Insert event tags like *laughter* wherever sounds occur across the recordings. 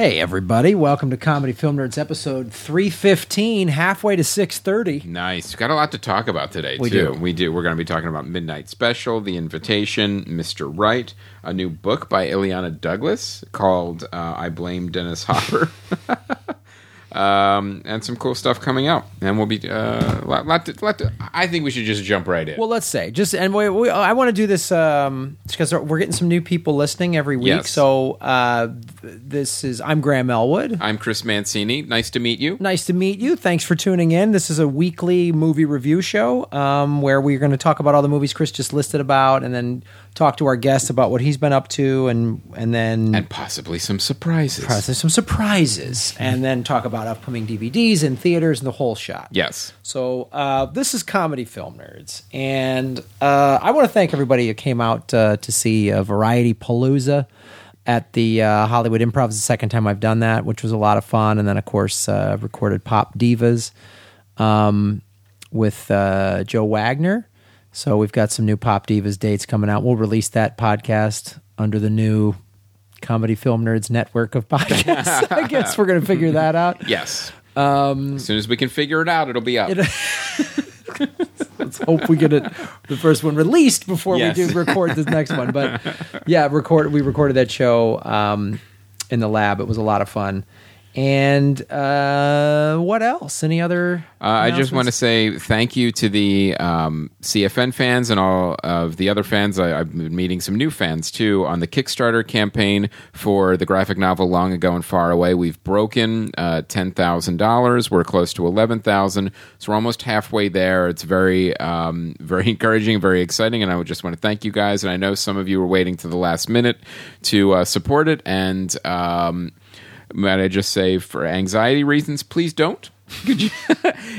Hey everybody, welcome to Comedy Film Nerds episode 315, halfway to 630. Nice. Got a lot to talk about today, We too. do. We do. We're going to be talking about Midnight Special, The Invitation, Mr. Right, a new book by Illeana Douglas called uh, I Blame Dennis Hopper. *laughs* um, and some cool stuff coming out. And we'll be. Uh, lot, lot to, lot to, I think we should just jump right in. Well, let's say just and we, we, I want to do this um, because we're getting some new people listening every week. Yes. So uh, this is I'm Graham Elwood. I'm Chris Mancini. Nice to meet you. Nice to meet you. Thanks for tuning in. This is a weekly movie review show um, where we're going to talk about all the movies Chris just listed about, and then talk to our guest about what he's been up to, and and then And possibly some surprises. there's some surprises, and then talk about upcoming DVDs and theaters and the whole shot. Yes. So uh, this is comedy film nerds, and uh, I want to thank everybody who came out uh, to see uh, Variety Palooza at the uh, Hollywood Improv. It's the second time I've done that, which was a lot of fun. And then, of course, uh, recorded Pop Divas um, with uh, Joe Wagner. So we've got some new Pop Divas dates coming out. We'll release that podcast under the new Comedy Film Nerds network of podcasts. *laughs* I guess we're going to figure that out. Yes. Um, as soon as we can figure it out, it'll be up. *laughs* Let's hope we get it the first one released before Yes. we do record this next one. But *laughs* yeah, record we recorded that show um, in the lab. It was a lot of fun. And uh, what else? Any other? Uh, I just want to say thank you to the um, CFN fans and all of the other fans. I, I've been meeting some new fans too on the Kickstarter campaign for the graphic novel Long Ago and Far Away. We've broken uh, ten thousand dollars. We're close to eleven thousand, so we're almost halfway there. It's very, um, very *laughs* encouraging, very exciting, and I would just want to thank you guys. And I know some of you were waiting to the last minute to uh, support it, and um, might I just say, for anxiety reasons, please don't. *laughs* Could you, *laughs*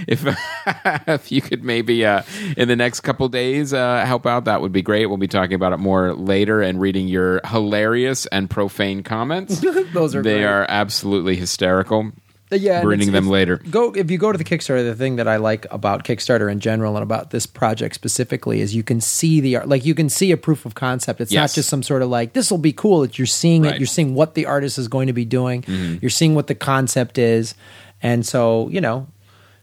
if *laughs* if you could maybe uh, in the next couple days uh, help out, that would be great. We'll be talking about it more later and reading your hilarious and profane comments. Those are they great. are absolutely hysterical. Yeah, and it's- them it's- later. Go if you go to the Kickstarter. The thing that I like about Kickstarter in general and about this project specifically is you can see the art. Like you can see a proof of concept. It's not just some sort of like this will be cool. It's you're seeing it. Right. Mm-hmm. You're seeing what the artist is going to be doing. You're seeing what the concept is, and so you know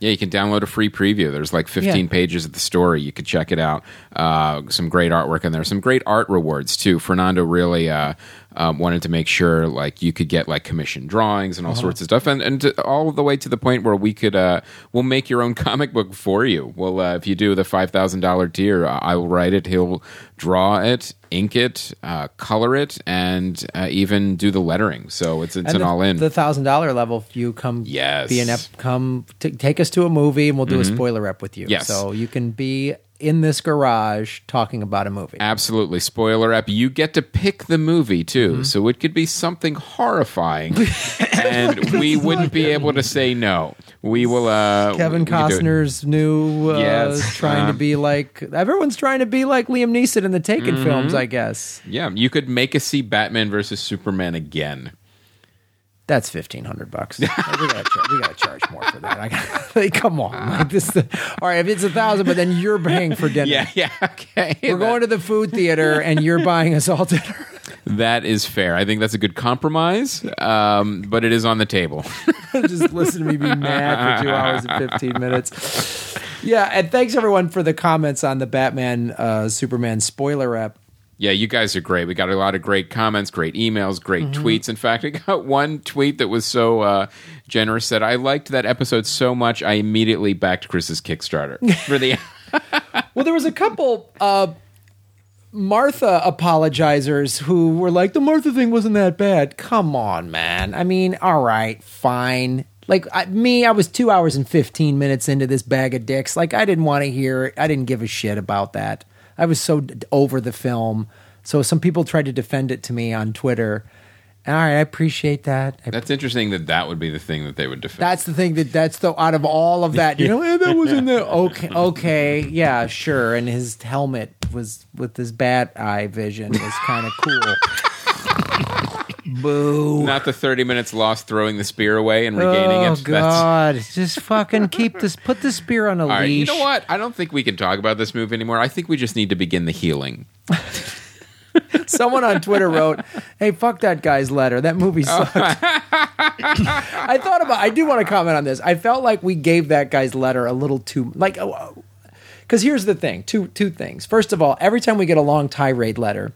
Yeah, you can download a free preview. There's like 15 Yeah. pages of the story. You could check it out. Uh, some great artwork in there. Some great art rewards too. Fernando really uh, um, wanted to make sure like you could get like commissioned drawings and all Uh-huh. sorts of stuff, and and to, all the way to the point where we could uh, we'll make your own *laughs* comic book for you. Well, uh, if you do the five thousand dollar tier, I will write it. He'll draw it, ink it, uh, color it, and uh, even do the lettering. So it's it's and an all in. the thousand dollar level. If you come, Yes. be an ep, come t- take us to a movie, and we'll do a spoiler rep with you. Yes. so you can be in this garage talking about a movie. Absolutely. Spoiler up. You get to pick the movie too. Mm-hmm. So it could be something horrifying. *laughs* and we wouldn't be able to say no. We will uh Kevin we could do it. Costner's new uh, Yes, trying to um, be like everyone's trying to be like Liam Neeson in the Taken Mm-hmm. films, I guess. Yeah, you could make us see Batman versus Superman again. That's fifteen hundred bucks. Like, *laughs* we, gotta char- we gotta charge more for that. I gotta, *laughs* like, come on, like this. all right, if it's a thousand, but then you're paying for dinner. Yeah, yeah, *laughs* okay. We're going to the food theater, and you're buying us all dinner. That is fair. I think that's a good compromise. Um, but it is on the table. Just listen to me be mad for two hours and fifteen minutes. Yeah, and thanks everyone for the comments on the Batman uh, Superman spoiler rep. Yeah, you guys are great. We got a lot of great comments, great emails, great Mm-hmm. tweets. In fact, I got *laughs* one tweet that was so uh, generous that I liked that episode so much I immediately backed Chris's Kickstarter *laughs* for the. *laughs* Well, there was a couple uh, Martha apologizers who were like, "The Martha thing wasn't that bad." Come on, man. I mean, all right, fine. Like I, me, I was two hours and fifteen minutes into this bag of dicks. Like I didn't want to hear. it. I didn't give a shit about that. I was so d- over the film. So some people tried to defend it to me on Twitter. All right, I appreciate that. I That's interesting that that would be the thing that they would defend. that's the thing that that's the out of all of that, you know, eh, that was in there. *laughs* Okay, okay, yeah, sure. And his helmet was with his bat eye vision was kind of cool. Boo. Not the 30 minutes lost throwing the spear away and regaining oh it. God! Just fucking keep this. Put the spear on a all right, you know what? I don't think we can talk about this movie anymore. I think we just need to begin the healing. *laughs* Someone on Twitter wrote, "Hey, fuck that guy's letter. That movie oh. sucked." *laughs* I thought about. I do want to comment on this. I felt like we gave that guy's letter a little too like. Oh, oh, because here's the thing: two two things. First of all, every time we get a long tirade letter,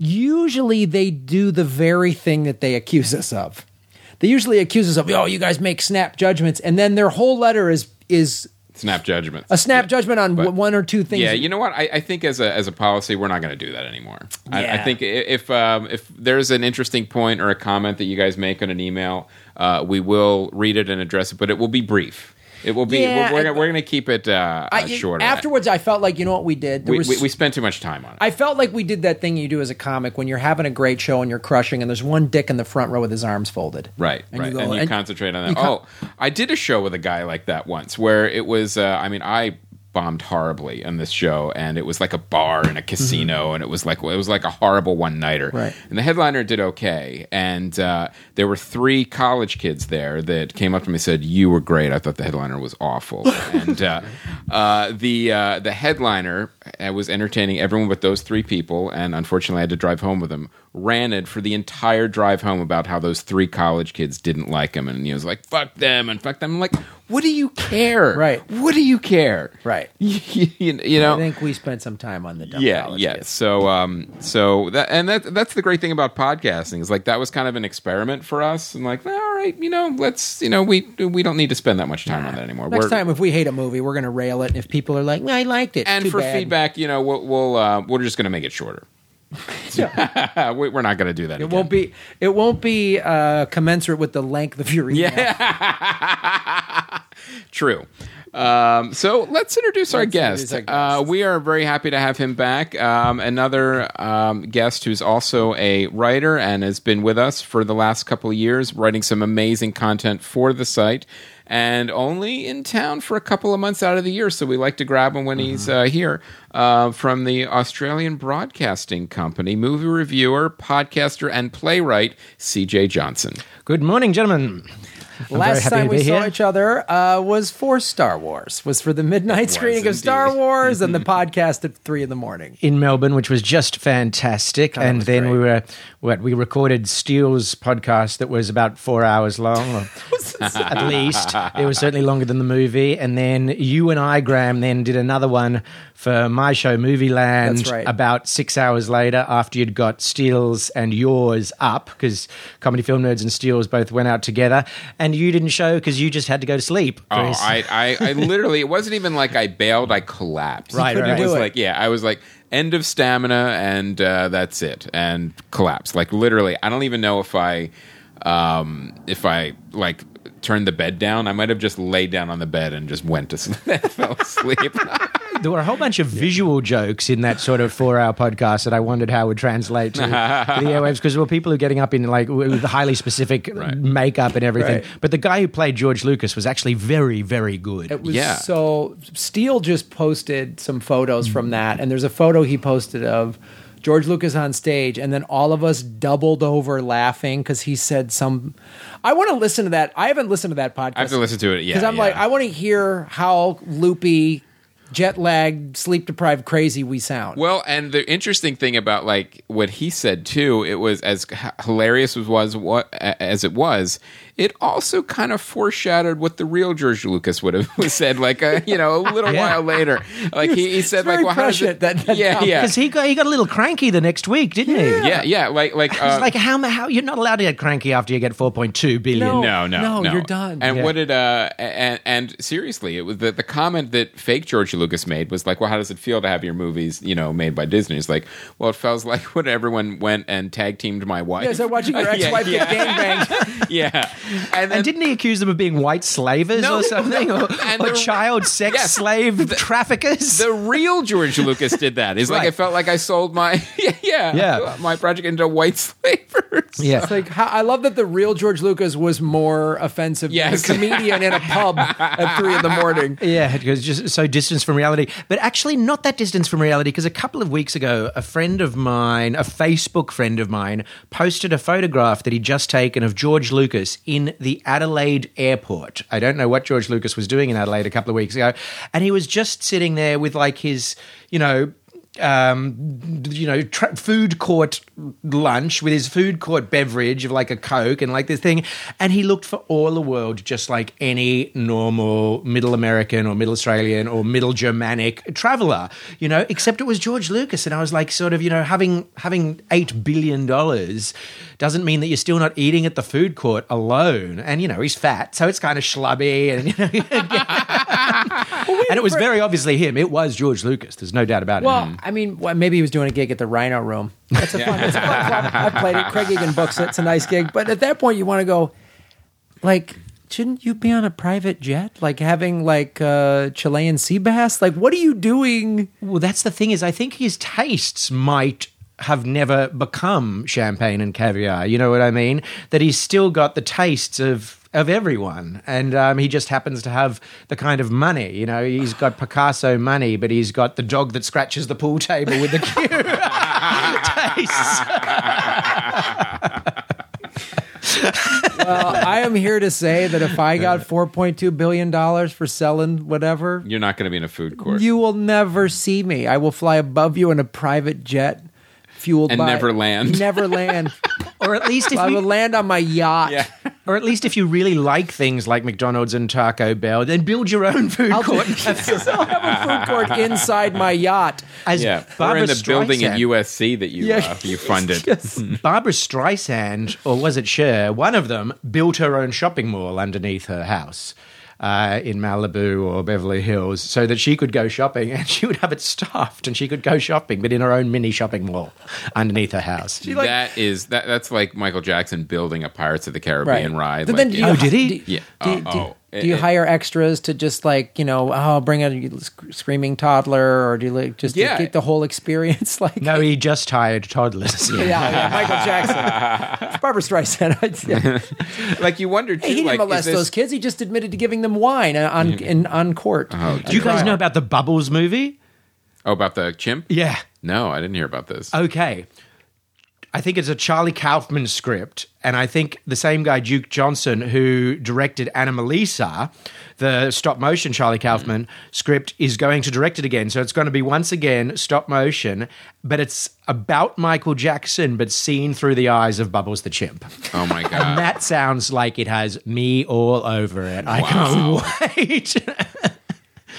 usually they do the very thing that they accuse us of. They usually accuse us of, "Oh, you guys make snap judgments," and then their whole letter is is Snap judgments. a snap judgment on But- one or two things. Yeah, you know what? I, I think as a as a policy, we're not going to do that anymore. I, I think if um, if there's an interesting point or a comment that you guys make on an email, uh, we will read it and address it, but it will be brief. It will be. Yeah, we're we're, I- gonna, we're going to keep it uh, I, uh, shorter. Afterwards, I felt like you know what we did. There we, was, we, we spent too much time on it. I felt like we did that thing you do as a comic when you're having a great show and you're crushing, and there's one dick in the front row with his arms folded. Right, And right, you go- and you and- concentrate on that. con- oh, I did a show with a guy like that once, where it was. Uh, I mean, I bombed horribly on this show, and it was like a bar and a casino, and it was like it was like a horrible one nighter. Mm-hmm. Right. And the headliner did okay, and uh, there were three college kids there that came up to me and said, "You were great. I thought the headliner was awful." *laughs* and uh, uh, the uh, the headliner uh, was entertaining everyone but those three people, and unfortunately, I had to drive home with him. Ranted for the entire drive home about how those three college kids didn't like him, and he was like, "Fuck them," and fuck them. I'm like, "What do you care? Right. What do you care? Right. *laughs* you, you know? I think we spent some time on the dumb yeah yeah kids. so um so that and that that's the great thing about podcasting is like that was kind of an experiment for us and like all right you know let's you know we we don't need to spend that much time on that anymore Next We're- time, if we hate a movie, we're going to rail it. And if people are like, "I liked it," and for bad. feedback you know we'll, we'll uh, we're just going to make it shorter *laughs* *laughs* we, we're not going to do that it again. won't be it won't be uh, commensurate with the length of your email. *laughs* True. Um, so let's introduce our Let's guest. introduce our Uh, we are very happy to have him back. Um, another um, guest who's also a writer and has been with us for the last couple of years, writing some amazing content for the site. And only in town for a couple of months out of the year, so we like to grab him when he's uh, here. Uh, from the Australian Broadcasting Company, movie reviewer, podcaster, and playwright, C.J. Johnson. Good morning, gentlemen. I'm Last time we saw here. each other uh, was for Star Wars. Was for the midnight was screening of Star. *laughs* Wars and the podcast at three in the morning. in Melbourne, which was just fantastic. it and then great. we were what we recorded Steele's podcast that was about four hours long, *laughs* *laughs* at least. It was certainly longer than the movie. And then you and I, Graham, then did another one for my show, Movie Land, right. about six hours later after you'd got Steele's and yours up because Comedy Film Nerds and Steele's both went out together, and you didn't show because you just had to go to sleep. Oh, I, I, I *laughs* literally, it wasn't even like I bailed, I collapsed. Right, It was like, yeah, I was like, end of stamina, and uh, that's it, and collapse. Like literally, I don't even know if I, um, if I like turned the bed down. I might have just laid down on the bed and just went to sleep, *laughs* fell asleep. *laughs* There were a whole bunch of visual jokes in that sort of four-hour podcast that I wondered how would translate to, to the *laughs* airwaves because there were people who were getting up in like with highly specific makeup and everything. Right. But the guy who played George Lucas was actually very, very good. It was Yeah. so Steele just posted some photos from that, and there's a photo he posted of George Lucas on stage, and then all of us doubled over laughing because he said some. I want to listen to that. I haven't listened to that podcast. I have to listen to it. Yeah, because I'm like. I want to hear how loopy, jet lagged, sleep deprived, crazy we sound. Well, and the interesting thing about like what he said too, it was as hilarious as was what as it was. It also kind of foreshadowed what the real George Lucas would have *laughs* said, like a you know a little Yeah. while later. Like he, he said, like, well, how does it? that- that yeah, yeah, Because he got he got a little cranky the next week, didn't he? yeah, yeah. Like like uh, It's like how how you're not allowed to get cranky after you get 4.2 billion. No. no, no, No, no, you're done. And Yeah. what did uh and, and seriously, it was the, the comment that fake George Lucas made was like, well, how does it feel to have your movies, you know, made by Disney? It's like, well, it feels *laughs* like when everyone went and tag teamed my wife. yeah, so watching your *laughs* ex-wife yeah, get gangbanged. yeah, *laughs* and then And didn't he accuse them of being white slavers No. or something, or, *laughs* And or the- child sex Yes. slave traffickers? the real George Lucas did that. It's like I felt like I sold my *laughs* yeah, yeah Yeah. my project into white slavers. yeah, It's like how, I love that the real George Lucas was more offensive Yes. than a comedian in a pub at three in the morning. Yeah, because just so distance from reality. But actually, not that distance from reality, because a couple of weeks ago, a friend of mine, a Facebook friend of mine, posted a photograph that he'd just taken of George Lucas in the Adelaide airport. I don't know what George Lucas was doing in Adelaide a couple of weeks ago. And he was just sitting there with like his, you know, um, you know tra- food court lunch with his food court beverage of like a coke and like this thing, and he looked for all the world just like any normal middle American or middle Australian or middle Germanic traveler, you know. Except it was George Lucas, and I was like, sort of, you know, having having eight billion dollars doesn't mean that you're still not eating at the food court alone. And you know, he's fat, so it's kind of schlubby, and you know, *laughs* *laughs* and it was very obviously him. It was George Lucas. There's no doubt about it. Well, I mean, well, maybe he was doing a gig at the Rhino Room. That's a fun. It's a fun club. I've played it. Craig Egan books it. It's a nice gig. But at that point, you want to go, like, shouldn't you be on a private jet, like having like uh, Chilean sea bass? Like, what are you doing? Well, that's the thing is, I think his tastes might have never become champagne and caviar. You know what I mean? That he's still got the tastes of of everyone, and um, he just happens to have the kind of money. You know, he's got Picasso money, but he's got the dog that scratches the pool table with the cue tastes. *laughs* Well, I am here to say that if I got four point two billion dollars for selling whatever, You're not going to be in a food court. you will never see me. I will fly above you in a private jet, fueled And by never land. *laughs* Never land. *laughs* or at least if I you, will land on my yacht. yeah. or at least if you really like things like McDonald's and Taco Bell, then build your own food I'll, court. *laughs* I'll have a food court inside my yacht. As Yeah. Or Barbara in the building at USC that you Yeah. uh, you funded. Barbra Streisand, or was it Cher? One of them built her own shopping mall underneath her house. Uh, in Malibu or Beverly Hills, so that she could go shopping *laughs* and she would have it staffed and she could go shopping, but in her own mini shopping mall underneath her house. like- that is that that's like Michael Jackson building a Pirates of the Caribbean ride. But like, then, do you, Oh, did he? Do, Yeah. Do, Oh, do- oh. Do you It- hire extras to just like you know, oh, bring a screaming toddler, or do you like just to Yeah. get the whole experience? *laughs* Like, No, he just hired toddlers. yeah, yeah, *laughs* Michael Jackson, Barbra Streisand. *laughs* yeah. like you wonder too. He didn't like, molest this, those kids. He just admitted to giving them wine on in on court. Oh, Do you guys know about the Bubbles movie? Oh, about the chimp? Yeah. No, I didn't hear about this. Okay. I think it's a Charlie Kaufman script, and I think the same guy, Duke Johnson, who directed Anomalisa, the stop motion Charlie Kaufman script, is going to direct it again. So it's going to be once again stop motion, but it's about Michael Jackson, but seen through the eyes of Bubbles the Chimp. oh my And god. that sounds like it has me all over it. I can't *laughs* wait.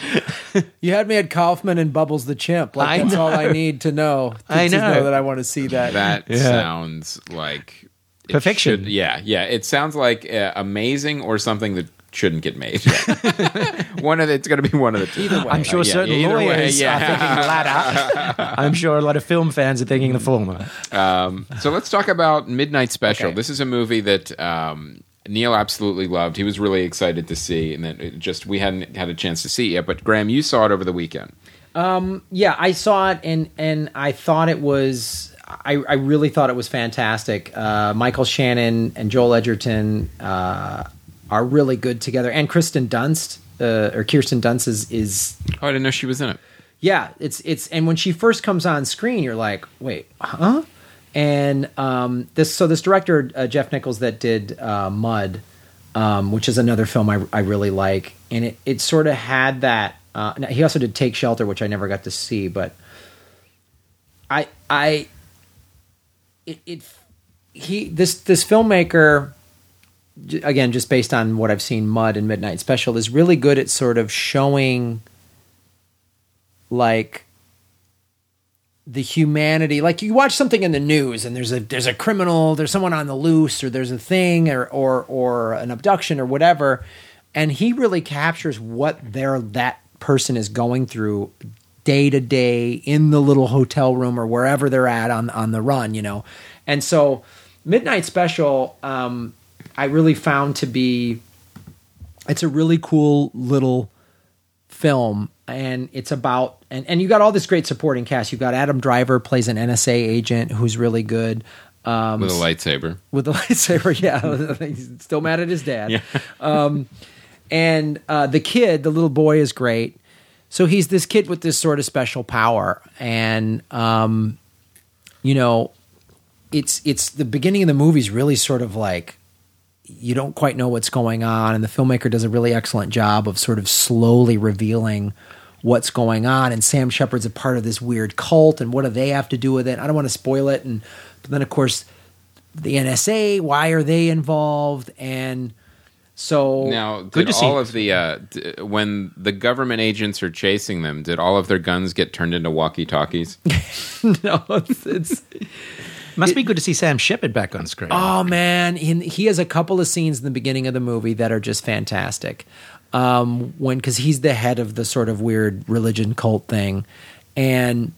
*laughs* You had me at Kaufman and Bubbles the chimp. Like I that's know. all I need to know. To, *laughs* I to know. that I want to see that. That sounds like Perfection. should- yeah, yeah. It sounds like uh, amazing or something that shouldn't get made. *laughs* one of the, it's going to be one of the two. Either way. I'm sure Yeah, certain either way, lawyers yeah. are thinking the latter. I'm sure a lot of film fans are thinking the former. Um, so let's talk about Midnight Special. Okay. This is a movie that um, Neil absolutely loved. He was really excited to see, and then it just we hadn't had a chance to see it yet. But Graham, you saw it over the weekend. yeah, I saw it and and I thought it was I, I really thought it was fantastic. Uh, Michael Shannon and Joel Edgerton uh, are really good together, and Kristen Dunst uh, or Kirsten Dunst is, is Oh, I didn't know she was in it. yeah, it's it's and when she first comes on screen, you're like, wait, huh? And um, this so this director uh, Jeff Nichols that did uh, Mud, um, which is another film I, I really like, and it it sort of had that. Uh, he also did Take Shelter, which I never got to see, but I I it, it he this this filmmaker again just based on what I've seen Mud and Midnight Special is really good at sort of showing like the humanity like you watch something in the news and there's a there's a criminal there's someone on the loose or there's a thing or or or an abduction or whatever and he really captures what their that person is going through day to day in the little hotel room or wherever they're at on on the run you know? And so midnight special um i really found to be it's a really cool little film and it's about and, and you got all this great supporting cast. You've got adam driver plays an nsa agent who's really good. Um, with a lightsaber. with the *laughs* lightsaber yeah. *laughs* He's still mad at his dad. Yeah. *laughs* um, and uh, the kid the little boy is great. So he's this kid with this sort of special power. And um, you know it's it's the beginning of the movie is really sort of like you don't quite know what's going on. And the filmmaker does a really excellent job of sort of slowly revealing what's going on. And Sam Shepard's a part of this weird cult, and what do they have to do with it? I don't want to spoil it. And but then, of course, the NSA. Why are they involved? And so Now, Good did to see. all of the uh, d- when the government agents are chasing them, did all of their guns get turned into walkie-talkies? *laughs* no, it's, it's Must be good to see Sam Shepard back on screen. Oh man, he, he has a couple of scenes in the beginning of the movie that are just fantastic. Um, when because he's the head of the sort of weird religion cult thing, and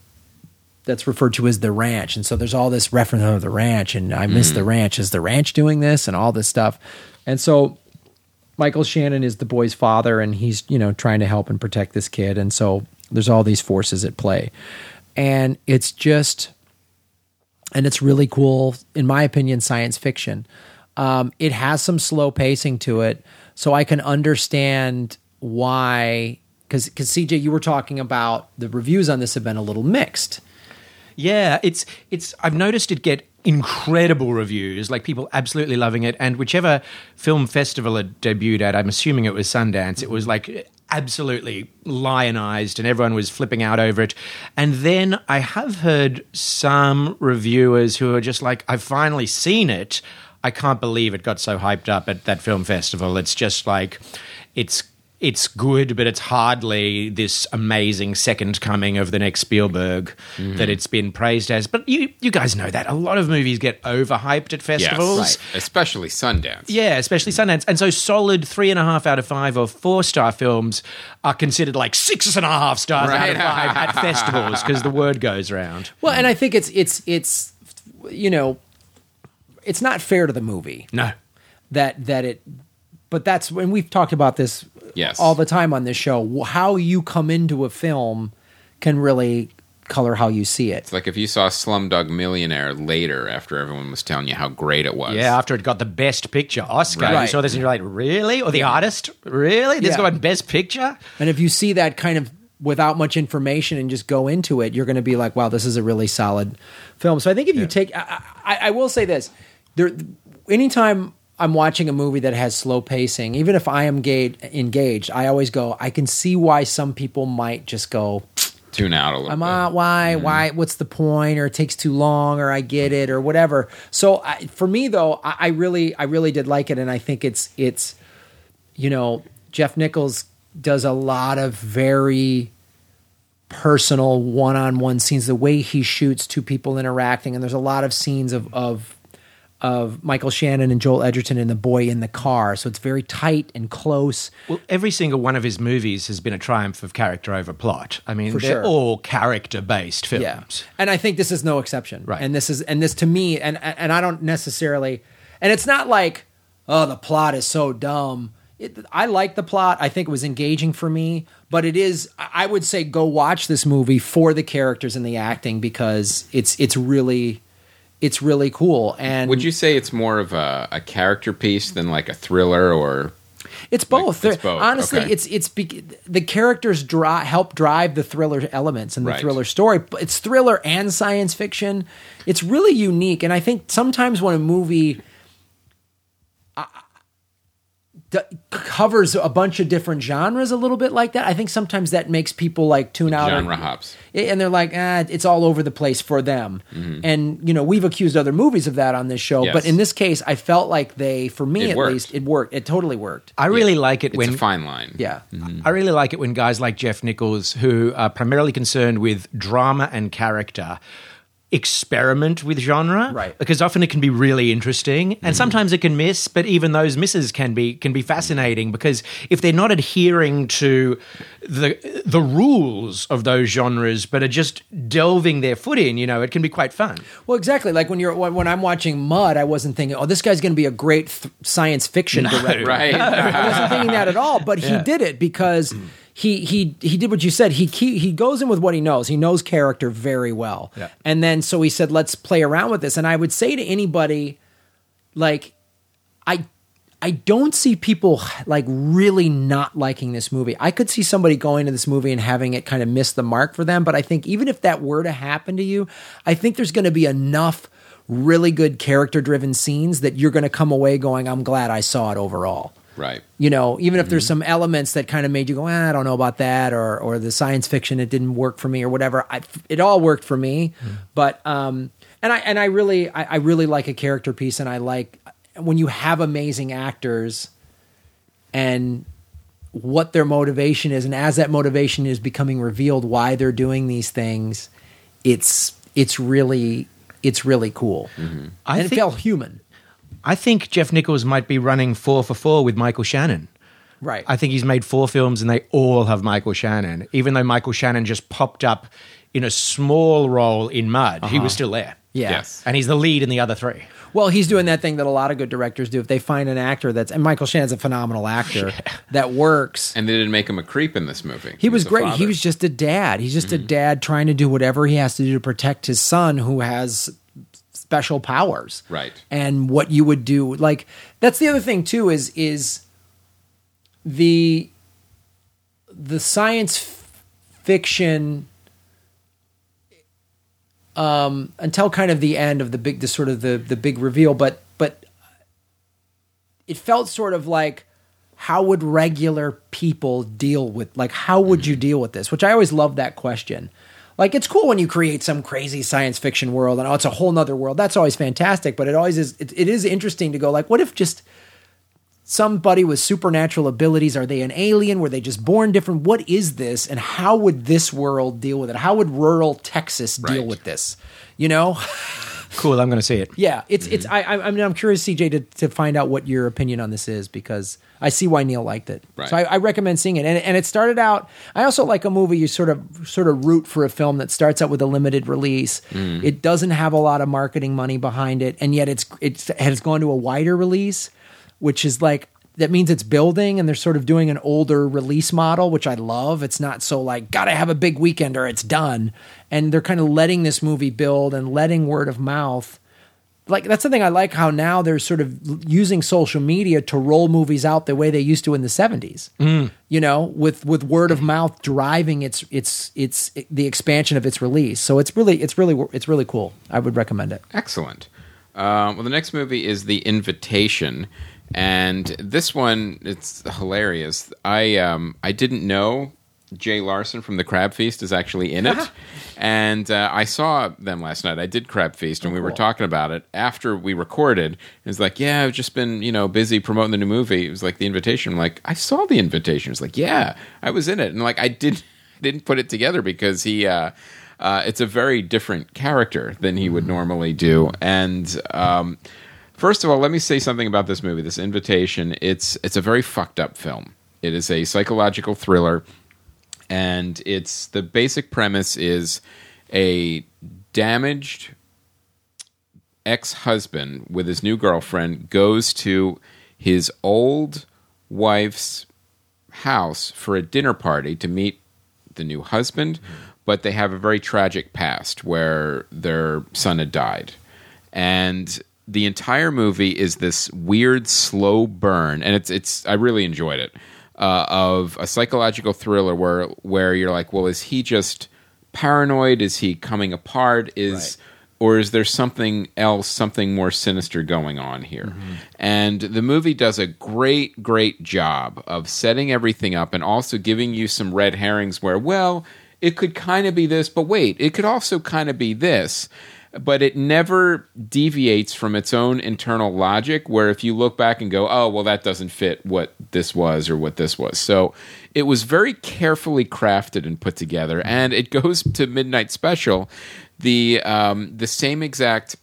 that's referred to as the ranch. And so there's all this reference of the ranch, and I miss the ranch. Is the ranch doing this and all this stuff? And so Michael Shannon is the boy's father, and he's you know trying to help and protect this kid. And so there's all these forces at play, and it's just and it's really cool, in my opinion, science fiction. Um, it has some slow pacing to it, so I can understand why. Because CJ, you were talking about the reviews on this have been a little mixed. Yeah, it's it's. I've noticed it get incredible reviews, like people absolutely loving it. And whichever film festival it debuted at, I'm assuming it was Sundance. It was mm-hmm. like absolutely lionized, and everyone was flipping out over it. And then I have heard some reviewers who are just like, "I've finally seen it. I can't believe it got so hyped up at that film festival. It's just like, it's." It's good, but it's hardly this amazing second coming of the next Spielberg mm-hmm. that it's been praised as. But you, you guys know that a lot of movies get overhyped at festivals. Yes, especially Sundance. Yeah, especially mm-hmm. Sundance. And so solid three and a half out of five or four star films are considered like six and a half stars out of five at festivals because the word goes around. Well, and I think it's it's it's you know, it's not fair to the movie No. that that it. But that's when we've talked about this Yes. all the time on this show. How you come into a film can really color how you see it. It's like if you saw Slumdog Millionaire later after everyone was telling you how great it was. Yeah, after it got the best picture Oscar, you Right. saw this and you're like, really? Or the artist? Really? This Yeah. got best picture? And if you see that kind of without much information and just go into it, you're going to be like, "Wow, this is a really solid film." So I think if you take, I, I, I will say this: there, anytime I'm watching a movie that has slow pacing, even if I am ga- engaged, I always go, I can see why some people might just go, Tune out a little I'm bit. out. Why? Mm-hmm. Why? What's the point? Or it takes too long, or I get it, or whatever. So I, for me, though, I, I really, I really did like it, and I think it's, it's, you know, Jeff Nichols does a lot of very personal one-on-one scenes. The way he shoots two people interacting, and there's a lot of scenes of of of Michael Shannon and Joel Edgerton and the boy in the car. So it's very tight and close. Well, every single one of his movies has been a triumph of character over plot. I mean, For they're sure. all character based films. Yeah, and I think this is no exception. Right. And this is and this to me, and and I don't necessarily, and it's not like oh the plot is so dumb. It, I like the plot. I think it was engaging for me, but it is. I I would say go watch this movie for the characters and the acting because it's it's really it's really cool. And Would you say it's more of a, a character piece than like a thriller or It's both. it's both, Honestly, okay. it's it's be, the characters dri help drive the thriller elements and the Right. thriller story. It's thriller and science fiction. It's really unique, and I think sometimes when a movie d- covers a bunch of different genres a little bit like that, I think sometimes that makes people like tune out. or- genre hops? and they're like, ah, it's all over the place for them. And you know, we've accused other movies of that on this show, Mm-hmm. Yes. but in this case, I felt like they, for me It at worked. least, it worked. It totally worked. I really like it It's when a fine line. Yeah. I really like it when guys like Jeff Nichols, who are primarily concerned with drama and character, experiment with genre. Right. Because often it can be really interesting and mm. sometimes it can miss, but even those misses can be can be fascinating because if they're not adhering to the the rules of those genres but are just delving their foot in, you know, it can be quite fun. Well, exactly. Like when you're when, when I'm watching Mud, I wasn't thinking, "Oh, this guy's going to be a great th- science fiction director." *laughs* Right. I wasn't thinking that at all. But he did it because mm. He he he did what you said. He he he goes in with what he knows. He knows character very well. Yeah. And then so he said, "Let's play around with this." And I would say to anybody, like, I. I don't see people like really not liking this movie. I could see somebody going to this movie and having it kind of miss the mark for them, but I think even if that were to happen to you, I think there's going to be enough really good character driven scenes that you're going to come away going, I'm glad I saw it overall. Right. You know, even if there's some elements that kind of made you go, ah, I don't know about that, or or the science fiction it didn't work for me, or whatever. I, it all worked for me, but um, and I and I really I, I really like a character piece, and I like when you have amazing actors, and what their motivation is, and as that motivation is becoming revealed, why they're doing these things, it's it's really it's really cool, I and it think- felt human. I think Jeff Nichols might be running four for four with Michael Shannon. Right. I think he's made four films and they all have Michael Shannon. Even though Michael Shannon just popped up in a small role in Mud, he was uh-huh. still there. yeah. Yes. And he's the lead in the other three. Well, he's doing that thing that a lot of good directors do. If they find an actor that's and Michael Shannon's a phenomenal actor *laughs* that works. And they didn't make him a creep in this movie. He was a great. He was just a dad. He's just a mm-hmm. dad trying to do whatever he has to do to protect his son who has special powers. Right. And what you would do like that's the other thing too is is the the science f- fiction um until kind of the end of the big the sort of the the big reveal but but it felt sort of like how would regular people deal with like how would you deal with this which i always love that question like it's cool when you create some crazy science fiction world and oh it's a whole nother world. That's always fantastic but it always is it, it is interesting to go like what if just somebody with supernatural abilities are they an alien? Were they just born different? What is this? And how would this world deal with it? How would rural texas deal Right. with this? You know *laughs* Cool, I'm going to see it. yeah, it's it's. Mm-hmm. I I I mean, I'm curious, CJ, to to find out what your opinion on this is because I see why Neil liked it. Right. So I, I recommend seeing it. And and it started out. I also like a movie you sort of sort of root for a film that starts out with a limited release. Mm. It doesn't have a lot of marketing money behind it, and yet it's it has gone to a wider release, which is like. That means it's building, and they're sort of doing an older release model, which I love. It's not so like gotta have a big weekend or it's done, and they're kind of letting this movie build and letting word of mouth like that's the thing I like how now they're sort of using social media to roll movies out the way they used to in the 70s. You know, with with word of mouth driving its its its the expansion of its release. So it's really it's really it's really cool. I would recommend it. Excellent. Um, well, the next movie is The Invitation, and this one it's hilarious. I um, I didn't know Jay Larson from the Crab Feast is actually in it, *laughs* and uh, I saw them last night. I did Crab Feast, and we were talking about it after we recorded. It's like, yeah, I've just been you know busy promoting the new movie. It was like The Invitation. I'm like, I saw The Invitation. It's like, yeah, I was in it, and like I did *laughs* didn't put it together because he. Uh, uh, it's a very different character than he would normally do. And um, first of all, let me say something about this movie, this invitation. It's it's a very fucked up film. It is a psychological thriller, and it's the basic premise is a damaged ex-husband with his new girlfriend goes to his old wife's house for a dinner party to meet the new husband, but they have a very tragic past where their son had died. And the entire movie is this weird slow burn and it's it's I really enjoyed it. Uh, of a psychological thriller where where you're like, well, is he just paranoid? Is he coming apart? Is or is there something else, something more sinister going on here? And the movie does a great, great job of setting everything up and also giving you some red herrings where, well, it could kind of be this, but wait, it could also kind of be this. But it never deviates from its own internal logic, where if you look back and go, oh, well, that doesn't fit what this was or what this was. So it was very carefully crafted and put together. And it goes to Midnight Special, the, um, the same exact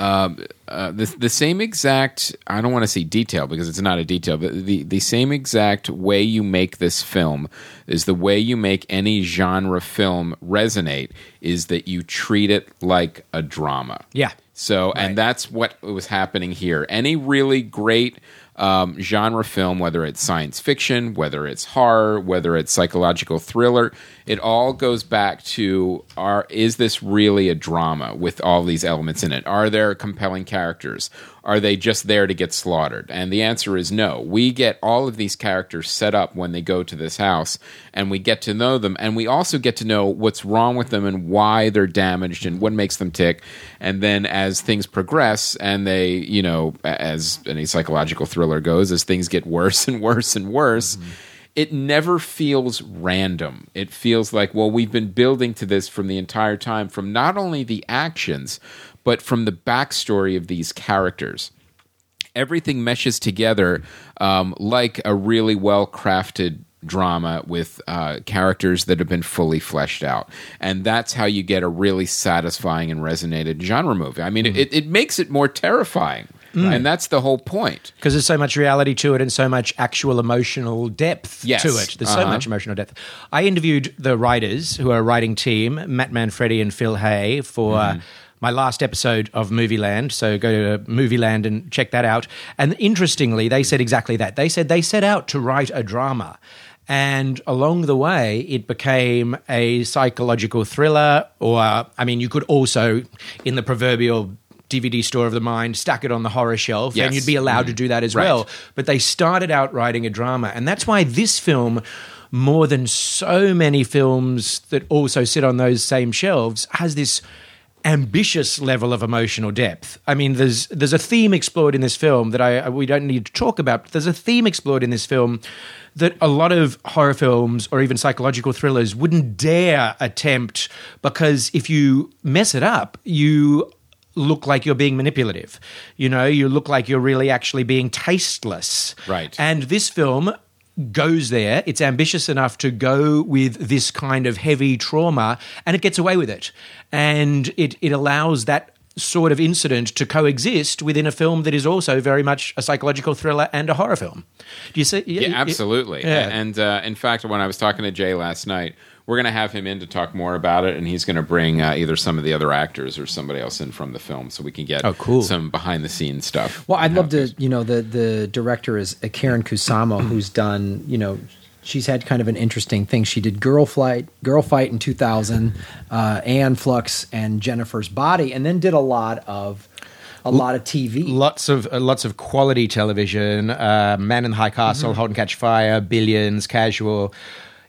um, uh, the the same exact. I don't want to say detail because it's not a detail, but the the same exact way you make this film is the way you make any genre film resonate. Is that you treat it like a drama. Yeah. So, and that's what was happening here. Any really great um, genre film, whether it's science fiction, whether it's horror, whether it's psychological thriller, it all goes back to: Are is this really a drama with all these elements in it? Are there compelling characters? Are they just there to get slaughtered? And the answer is no. We get all of these characters set up when they go to this house, and we get to know them, and we also get to know what's wrong with them and why they're damaged and what makes them tick. And then as things progress, and they, you know, as any psychological thriller goes, as things get worse and worse and worse. Mm-hmm. It never feels random. It feels like, well, we've been building to this from the entire time, from not only the actions, but from the backstory of these characters everything meshes together um, like a really well crafted drama with uh, characters that have been fully fleshed out. And that's how you get a really satisfying and resonated genre movie. I mean, Mm. it, it makes it more terrifying. And that's the whole point. because there's so much reality to it and so much actual emotional depth Yes. to it. There's so Uh-huh. much emotional depth. I interviewed the writers who are a writing team, Matt Manfredi and Phil Hay, for. Uh, my last episode of Movieland, so go to Movieland and check that out. And interestingly, they said exactly that. They said they set out to write a drama, and along the way, it became a psychological thriller. Or, I mean, you could also, in the proverbial DVD store of the mind, stack it on the horror shelf, Yes. and you'd be allowed to mm. do that as Right. well. But they started out writing a drama, and that's why this film. More than so many films that also sit on those same shelves, has this ambitious level of emotional depth. I mean, there's there's a theme explored in this film that I we don't need to talk about. But there's a theme explored in this film that a lot of horror films or even psychological thrillers wouldn't dare attempt because if you mess it up, you look like you're being manipulative. You know, you look like you're really actually being tasteless. Right. And this film goes there. It's ambitious enough to go with this kind of heavy trauma and it gets away with it. And it, it allows that sort of incident to coexist within a film that is also very much a psychological thriller and a horror film. Do you see? Yeah, absolutely. Yeah. And uh, in fact, when I was talking to Jay last night, we're going to have him in to talk more about it, and he's going to bring uh, either some of the other actors or somebody else in from the film, so we can get Oh, cool. some behind the scenes stuff. Well, I'd love to, you know, the the director is uh, Karyn Kusama, who's done, you know, she's had kind of an interesting thing. She did Girl Flight, Girl Fight in 2000, uh, Aeon Flux, and Jennifer's Body, and then did a lot of a lot of TV. Lots of uh, lots of quality television. Uh, Man in the High Castle, Halt and Catch Fire, Billions, Casual.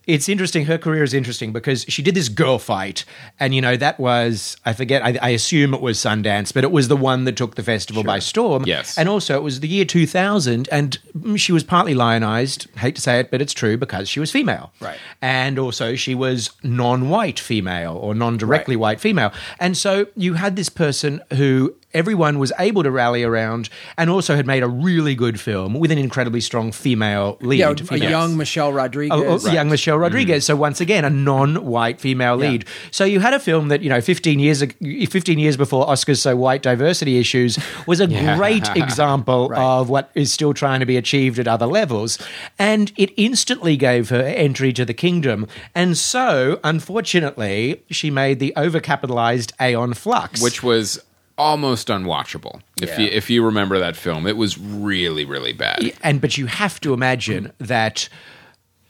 It's interesting. Her career is interesting because she did this girl fight, and you know that was I forget. I, I assume it was Sundance, but it was the one that took the festival by storm. Yes. and also it was the year two thousand, and she was partly lionized. Hate to say it, but it's true because she was female, Right. And also she was non-white female or non-directly white female, and so you had this person who everyone was able to rally around and also had made a really good film with an incredibly strong female lead. yeah, a female. young Michelle Rodriguez. Oh, oh, young Michelle mm-hmm. Rodriguez. So once again, a non-white female lead. So you had a film that you know, fifteen years, fifteen years before Oscars so white diversity issues was a *laughs* great example *laughs* of what is still trying to be achieved at other levels, and it instantly gave her entry to the kingdom. And so, unfortunately, she made the overcapitalized Aeon Flux, which was almost unwatchable. If Yeah. you if you remember that film, it was really really bad. and but you have to imagine that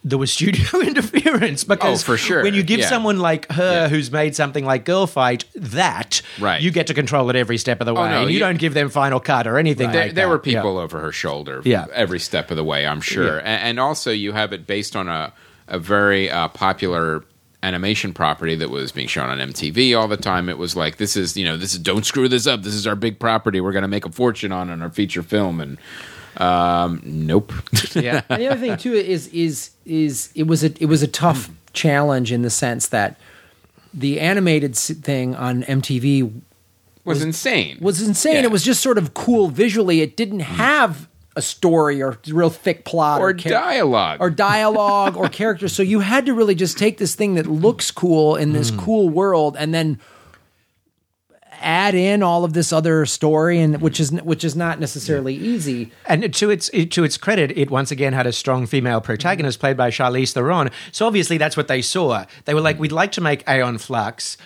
there was studio *laughs* interference because Oh, for sure. when you give Yeah. someone like her Yeah. who's made something like Girl Fight that Right. you get to control it every step of the way no, and you, you- don't give them final cut or anything There, like there that. were people over her shoulder Yeah. every step of the way, I'm sure. And, and also, you have it based on a, a very uh, popular animation property that was being shown on MTV all the time. It was like, this is, you know, this is, don't screw this up. This is our big property. We're going to make a fortune on it in our feature film. And um, nope. *laughs* yeah. and the other thing too is is is it was a it was a tough challenge in the sense that the animated thing on MTV was insane. was insane. Yeah. It was just sort of cool visually. It didn't have a story or real thick plot or char- dialogue. or dialogue or characters. So you had to really just take this thing that looks cool in this hmm. cool world and then add in all of this other story and which is which is not necessarily easy. And to its to its credit, it once again had a strong female protagonist played by Charlize Theron. So obviously, that's what they saw. They were like, "We'd like to make Aeon Flux."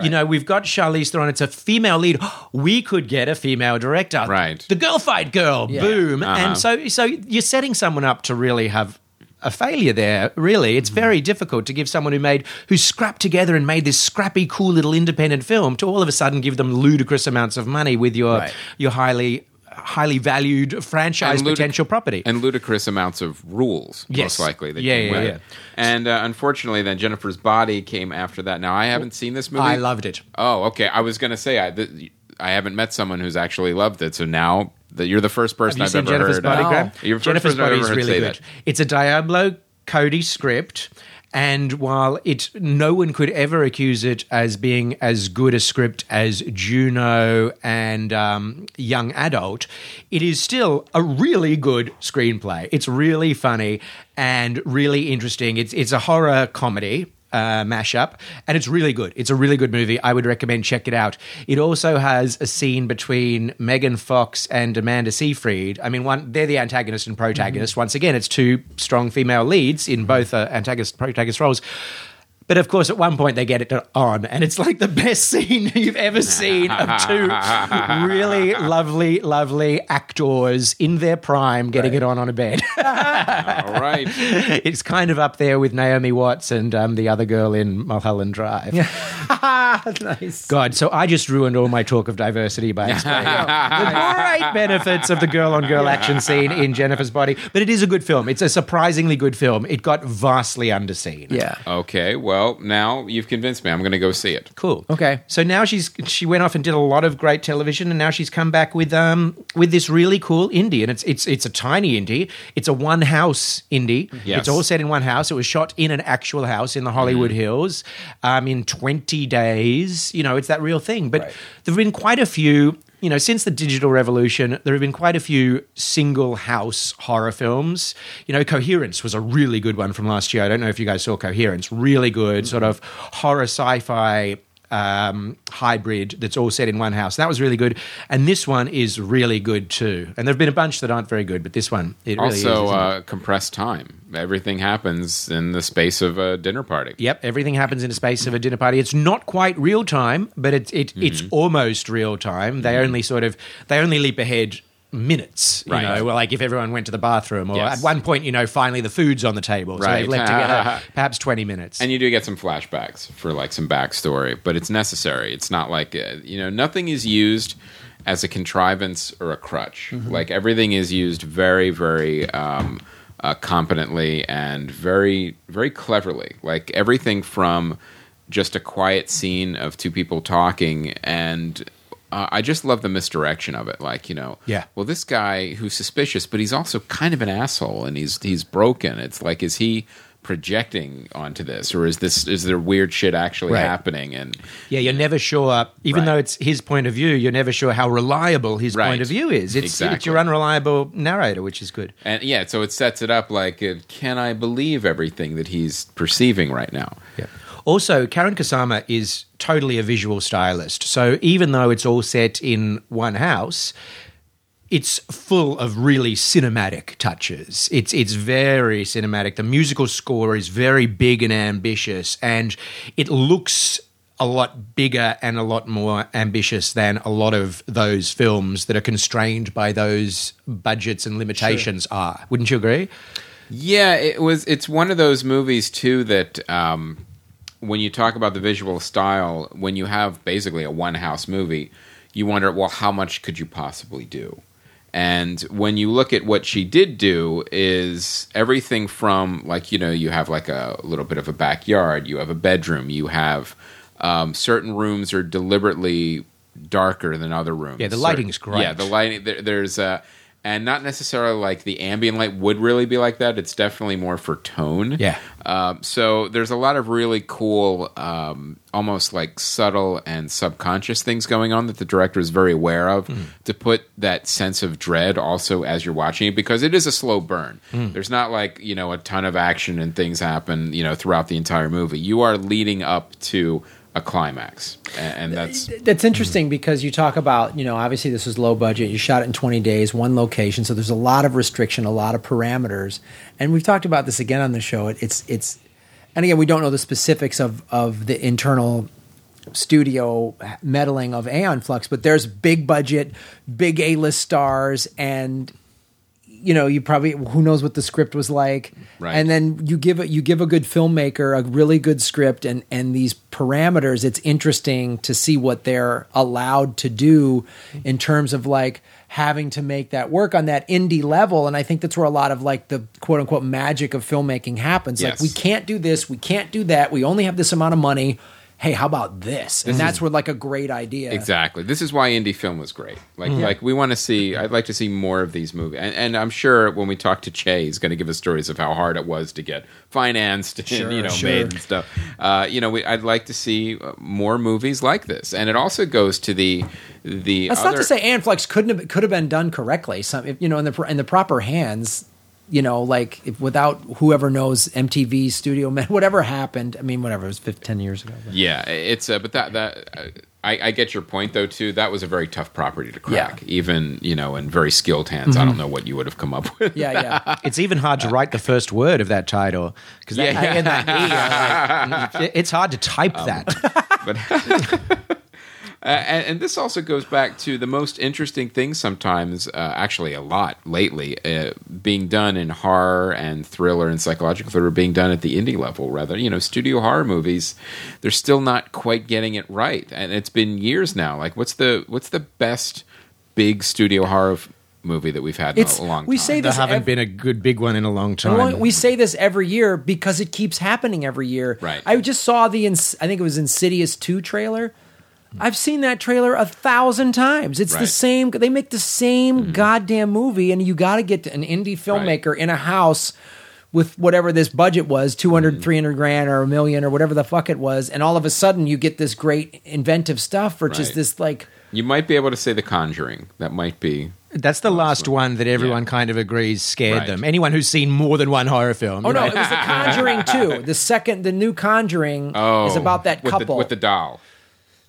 You know, we've got Charlize Theron. It's a female lead. *gasps* We could get a female director. Right. The girl fight girl. Boom. Uh-huh. And so, so you're setting someone up to really have a failure there. Really, it's very difficult to give someone who made who scrapped together and made this scrappy, cool little independent film to all of a sudden give them ludicrous amounts of money with your Right. your highly highly valued franchise ludic- potential property. and ludicrous amounts of rules, Yes. most likely. That Yeah, came yeah, with yeah. it. And uh, unfortunately, then Jennifer's Body came after that. Now I haven't seen this movie. I loved it. Oh, okay. I was going to say I th- I haven't met someone who's actually loved it. So now that you're the first person Have you I've seen ever Jennifer's heard. Body. Graham? You're the first Jennifer's person I've Body ever is heard really say good. that. It's a Diablo Cody script. And while it, no one could ever accuse it as being as good a script as Juno and um, Young Adult, it is still a really good screenplay. It's really funny and really interesting. It's it's a horror comedy uh, mashup, and it's really good. It's a really good movie. I would recommend check it out. It also has a scene between Megan Fox and Amanda Seyfried. I mean, one they're the antagonist and protagonist. Once again, it's two strong female leads in both uh, antagonist protagonist roles. But of course, at one point they get it on, and it's like the best *laughs* scene you've ever seen of two really lovely, lovely actors in their prime getting it on on a bed. *laughs* All right. *laughs* it's kind of up there with Naomi Watts and um, the other girl in Mulholland Drive. nice. God, so I just ruined all my talk of diversity by explaining the great benefits of the girl on girl action scene in Jennifer's Body. But it is a good film. It's a surprisingly good film. It got vastly underseen. Yeah. Okay. Well, now you've convinced me. I'm going to go see it. Cool. Okay. So now she's she went off and did a lot of great television, and now she's come back with um with this really cool indie, and it's it's it's a tiny indie. It's a one house indie. Yes. It's all set in one house. It was shot in an actual house in the Hollywood Hills, um, in twenty days. You know, it's that real thing. But Right. there've been quite a few. You know, since the digital revolution, there have been quite a few single house horror films. You know, Coherence was a really good one from last year. I don't know if you guys saw Coherence. Really good, sort of horror sci fi um, hybrid that's all set in one house. That was really good. And this one is really good too. And there have been a bunch that aren't very good, but this one, it really is. also, isn't uh, compressed time. Everything happens in the space of a dinner party. Yep, everything happens in the space of a dinner party. It's not quite real time, but it's it, Mm-hmm. it's almost real time. They only sort of they only leap ahead minutes. You Right. know, well, like if everyone went to the bathroom, or Yes. at one point, you know, finally the food's on the table, so Right. they've left together *laughs* perhaps twenty minutes. And you do get some flashbacks for like some backstory, but it's necessary. It's not like uh, you know nothing is used as a contrivance or a crutch. Mm-hmm. Like everything is used very, very um, uh, competently and very, very cleverly. Like everything from just a quiet scene of two people talking and. Uh, I just love the misdirection of it. Like, you know, Yeah. well, this guy who's suspicious, but he's also kind of an asshole and he's he's broken. It's like, is he projecting onto this, or is this is there weird shit actually Right. happening? And Yeah, you're never sure, even Right. though it's his point of view, you're never sure how reliable his Right. point of view is. It's, it's your unreliable narrator, which is good. and yeah, so it sets it up like, uh, can I believe everything that he's perceiving right now? Yeah. Also, Karyn Kusama is totally a visual stylist. So even though it's all set in one house, it's full of really cinematic touches. It's it's very cinematic. The musical score is very big and ambitious, and it looks a lot bigger and a lot more ambitious than a lot of those films that are constrained by those budgets and limitations are. Wouldn't you agree? Yeah, it was. It's one of those movies too that um, when you talk about the visual style, when you have basically a one house movie, you wonder, well, how much could you possibly do? And when you look at what she did do, is everything from like you know you have like a little bit of a backyard, you have a bedroom, you have um, certain rooms are deliberately darker than other rooms. Yeah, the lighting's great. Yeah, the lighting. There, there's uh, and not necessarily like the ambient light would really be like that. It's definitely more for tone. Yeah. Um, so there's a lot of really cool, um, almost like subtle and subconscious things going on that the director is very aware of Mm. to put that sense of dread also as you're watching it because it is a slow burn. Mm. There's not like you know a ton of action and things happen you know throughout the entire movie. You are leading up to a climax, and, that's That's interesting because you talk about, you know, obviously this was low budget. You shot it in 20 days, one location, so there's a lot of restriction, a lot of parameters. And we've talked about this again on the show. It, it's it's and again, we don't know the specifics of of the internal studio meddling of Aeon Flux, but there's big budget, big A-list stars and you know, you probably who knows what the script was like, Right. and then you give it you give a good filmmaker a really good script and and these parameters. It's interesting to see what they're allowed to do in terms of like having to make that work on that indie level and i think that's where a lot of like the quote unquote magic of filmmaking happens like we can't do this we can't do that we only have this amount of money hey how about this and that's where like a great idea Exactly. This is why indie film was great. Like, like we want to see. I'd like to see more of these movies, and, and I'm sure when we talk to Che, he's going to give us stories of how hard it was to get financed and Sure, you know sure. made and stuff. Uh, you know, we, I'd like to see uh, more movies like this, and it also goes to the the. That's other, not to say Aeon Flux couldn't have could have been done correctly. Some, you know, in the in the proper hands, you know, like if, without whoever knows MTV Studio Man, whatever happened. I mean, whatever it was 15, 10 years ago. but- Yeah, it's uh, but that that uh, I, I get your point though too. That was a very tough property to crack, Yeah. even you know in very skilled hands. I don't know what you would have come up with. Yeah, yeah. It's even hard to write the first word of that title because that Yeah, A and that E, like, it's hard to type that. but Uh, and, and this also goes back to the most interesting thing sometimes, uh, actually a lot lately, uh, being done in horror and thriller and psychological thriller being done at the indie level. Rather, you know, studio horror movies, they're still not quite getting it right, and it's been years now. Like, what's the what's the best big studio horror f- movie that we've had in It's a long time? we say There this. haven't ev- been a good big one in a long and time. we say this every year because it keeps happening every year. Right. I just saw the Ins- I think it was Insidious two trailer. I've seen that trailer a thousand times. It's the Right. same. They make the same mm-hmm. goddamn movie, and you got to get an indie filmmaker in a house with whatever this budget was 200 mm-hmm. 300 grand or a million or whatever the fuck it was and all of a sudden you get this great inventive stuff or just Right. this like you might be able to say The Conjuring. That might be That's the last one that everyone Yeah. kind of agrees scared Right. them. Anyone who's seen more than one horror film. oh you no it was the conjuring 2 *laughs* the second the new conjuring oh is about that with couple The, with the doll.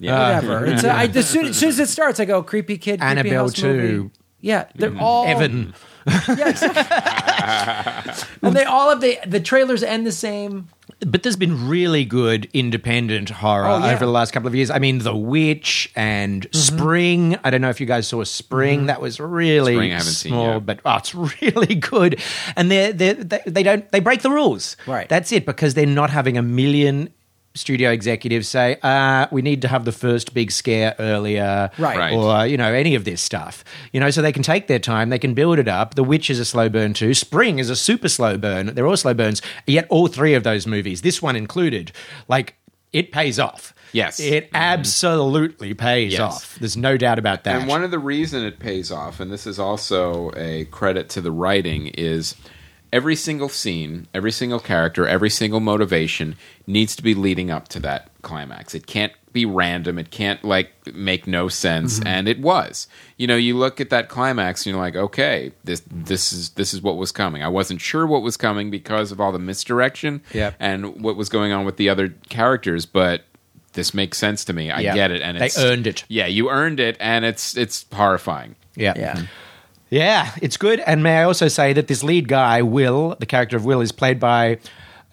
Yeah. Uh, whatever it's a, I, as, soon, as soon as it starts i go creepy kid creepy Annabelle house 2. movie. yeah they're mm-hmm. all Evan. *laughs* yeah, exactly. *laughs* and they all have the the trailers end the same But there's been really good independent horror Oh, yeah. over the last couple of years. I mean, The Witch and mm-hmm. Spring. I don't know if you guys saw Spring. Mm-hmm. That was really Spring I haven't seen small, yet. but oh, it's *laughs* really good. And they're, they're, they they don't they break the rules. Right. That's it because they're not having a million studio executives say, uh, we need to have the first big scare earlier, Right. Right. or you know any of this stuff. You know, so they can take their time, they can build it up. The Witch is a slow burn too. Spring is a super slow burn. They're all slow burns. Yet all three of those movies, this one included, like it pays off. Yes. it absolutely pays Yes. off. There's no doubt about that. And one of the reason it pays off, and this is also a credit to the writing, is every single scene, every single character, every single motivation needs to be leading up to that climax. It can't be random. It can't like make no sense. Mm-hmm. And it was. You know, you look at that climax and you're like, okay, this this is this is what was coming. I wasn't sure what was coming because of all the misdirection Yep. and what was going on with the other characters, but this makes sense to me. I Yeah. get it, and They earned it. Yeah, you earned it, and it's it's horrifying. yeah, yeah Yeah, it's good. And may I also say that this lead guy, Will, the character of Will, is played by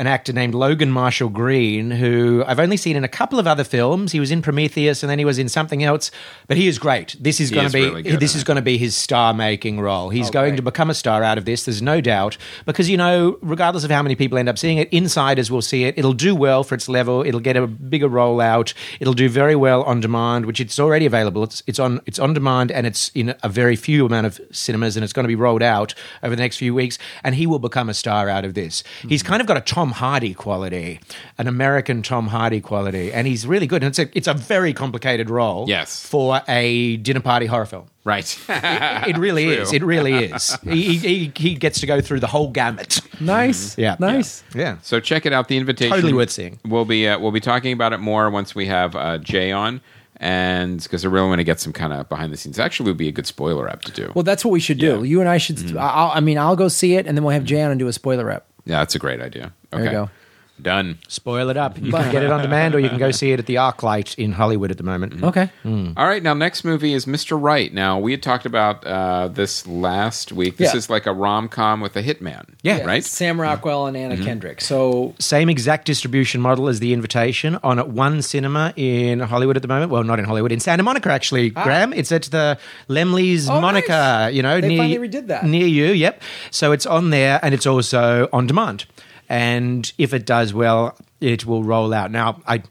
an actor named Logan Marshall Green, who I've only seen in a couple of other films. He was in Prometheus, and then he was in something else. But he is great. This is He going is to be really this is it. going to be his star-making role. He's Oh, going great. to become a star out of this. There's no doubt because you know, regardless of how many people end up seeing it, insiders will see it. It'll do well for its level. It'll get a bigger rollout. It'll do very well on demand, which it's already available. It's it's on it's on demand and it's in a very few amount of cinemas and it's going to be rolled out over the next few weeks. And he will become a star out of this. He's hmm. kind of got a Tom Hardy quality, an American Tom Hardy quality, and he's really good. And it's a it's a very complicated role. Yes. for a dinner party horror film. Right. It really *laughs* True. is. It really is. He, he, he gets to go through the whole gamut. nice Yeah. nice Yeah. so check it out. The invitation Totally worth seeing. We'll be uh, we'll be talking about it more once we have uh, Jay on, and because I really want to get some kind of behind the scenes. Actually, would be a good spoiler app to do. well that's what we should do Yeah. Mm-hmm. you and i should I'll, i mean i'll go see it and then we'll have jan and do a spoiler rep yeah, that's a great idea. There Okay. you go Done. Spoil it up. You can get it on demand, or you can go see it at the ArcLight in Hollywood at the moment. Mm-hmm. Okay. Mm. All right, now next movie is Mr. Right. Now we had talked about uh, this last week. This Yeah. is like a rom com with a hitman. Yeah. right. Sam Rockwell and Anna mm-hmm. Kendrick. So Same exact distribution model as The Invitation on at one cinema in Hollywood at the moment. Well, not in Hollywood, in Santa Monica, actually, ah. Graham. It's at the Laemmle's Oh, Monica, nice. you know, They near, finally redid that. Near you, yep. So it's on there and it's also on demand. And if it does well, it will roll out. Now, I.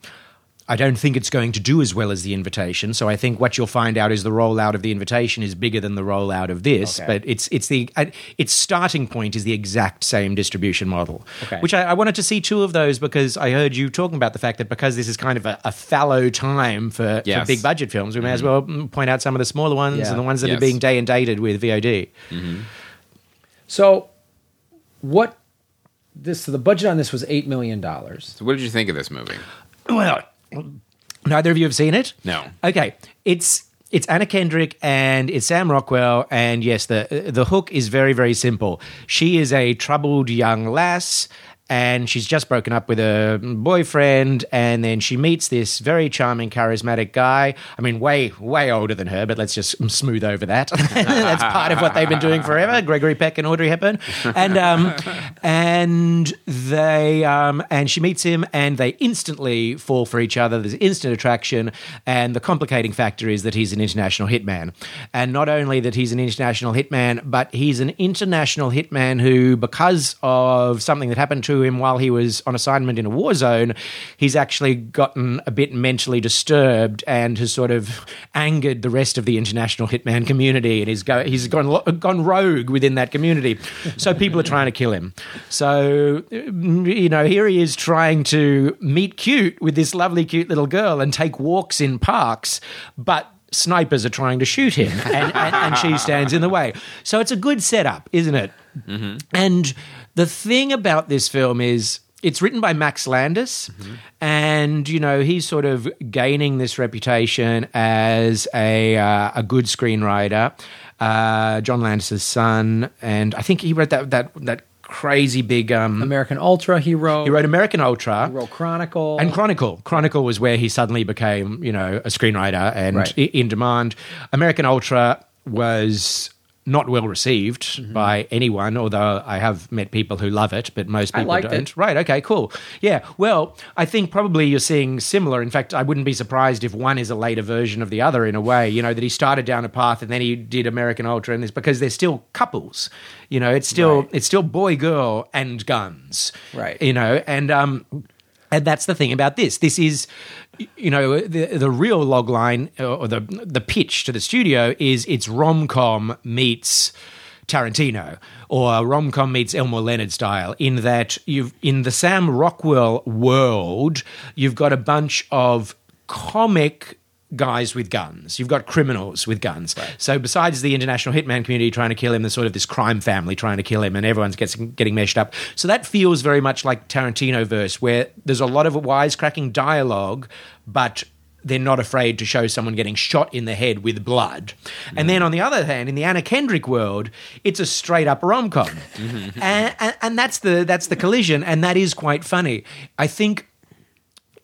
I don't think it's going to do as well as the invitation. So I think what you'll find out is the rollout of the invitation is bigger than the rollout of this. Okay. But it's it's the uh, its starting point is the exact same distribution model. Okay. Which I, I wanted to see two of those because I heard you talking about the fact that because this is kind of a, a fallow time for, Yes. for big budget films, we may as well mm, point out some of the smaller ones Yeah. and the ones that Yes. are being day and dated with VOD. so what this so the budget on this was eight million dollars. So what did you think of this movie? Well, neither of you have seen it. No. Okay, it's it's Anna Kendrick and it's Sam Rockwell, and yes, the the hook is very very simple. She is a troubled young lass. And she's just broken up with a boyfriend, and then she meets this very charming, charismatic guy. I mean, way, way older than her, but let's just smooth over that. *laughs* That's part of what they've been doing forever. Gregory Peck and Audrey Hepburn, and um, and they um, and she meets him, and they instantly fall for each other. There's instant attraction, and the complicating factor is that he's an international hitman, and not only that he's an international hitman, but he's an international hitman who, because of something that happened to him while he was on assignment in a war zone, he's actually gotten a bit mentally disturbed and has sort of angered the rest of the international hitman community, and he's go, he's gone gone rogue within that community. So people are trying to kill him. So you know, here he is trying to meet cute with this lovely, cute little girl and take walks in parks, but. Snipers are trying to shoot him, and, and, and she stands in the way. So it's a good setup, isn't it? Mm-hmm. And the thing about this film is it's written by Max Landis, and you know he's sort of gaining this reputation as a uh, a good screenwriter. Uh, John Landis's son, and I think he wrote that that that crazy big. Um, American Ultra he wrote. he wrote American Ultra. He wrote Chronicle. And Chronicle. Chronicle was where he suddenly became, you know, a screenwriter and Right. in demand. American Ultra was not well received Mm-hmm. by anyone, although I have met people who love it, but most people don't. it. Right, okay, cool. Yeah, well, I think probably you're seeing similar. In fact, I wouldn't be surprised if one is a later version of the other in a way, you know, that he started down a path and then he did American Ultra and this because they're still couples. You know, it's still Right. it's still boy girl and guns. Right. You know, and um and that's the thing about this. This is, you know, the the real log line or the the pitch to the studio is it's rom com meets Tarantino or rom com meets Elmore Leonard style. In that you've in the Sam Rockwell world, you've got a bunch of comic guys with guns. You've got criminals with guns. So besides the international hitman community trying to kill him, there's sort of this crime family trying to kill him, and everyone's gets, getting meshed up. So that feels very much like Tarantino verse, where there's a lot of wisecracking dialogue, but they're not afraid to show someone getting shot in the head with blood. And then on the other hand, in the Anna Kendrick world, it's a straight up rom com, *laughs* and, and, and that's the that's the collision, and that is quite funny. I think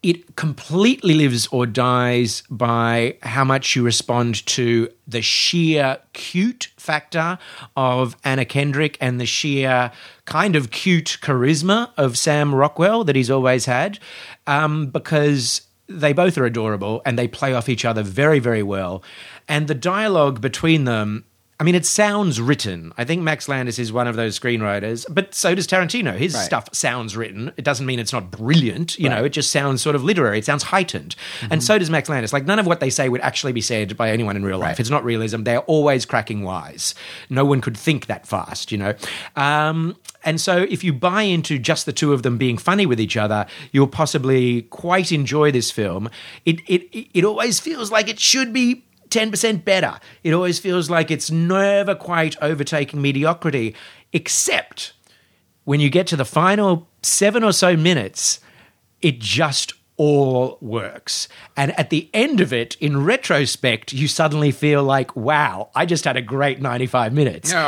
it completely lives or dies by how much you respond to the sheer cute factor of Anna Kendrick and the sheer kind of cute charisma of Sam Rockwell that he's always had, um, because they both are adorable and they play off each other very, very well. And the dialogue between them I mean, it sounds written. I think Max Landis is one of those screenwriters, but so does Tarantino. His Right. stuff sounds written. It doesn't mean it's not brilliant. You know, it just sounds sort of literary. It sounds heightened. And so does Max Landis. Like, none of what they say would actually be said by anyone in real life. It's not realism. They're always cracking wise. No one could think that fast, you know? Um, and so, if you buy into just the two of them being funny with each other, you'll possibly quite enjoy this film. It, it, it always feels like it should be 10% better. It always feels like it's never quite overtaking mediocrity, except when you get to the final seven or so minutes, it just all works. And at the end of it, in retrospect, you suddenly feel like, wow, I just had a great 95 minutes. *laughs*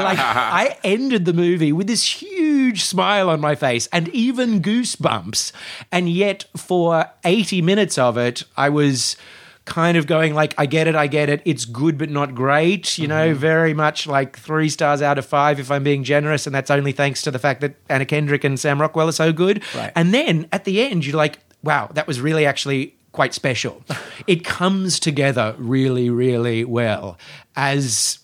Like, I ended the movie with this huge smile on my face and even goosebumps. And yet, for 80 minutes of it, I was kind of going like i get it i get it it's good but not great you know mm-hmm. very much like three stars out of five if i'm being generous and that's only thanks to the fact that anna kendrick and sam rockwell are so good Right. and then at the end you're like wow that was really actually quite special *laughs* it comes together really really well as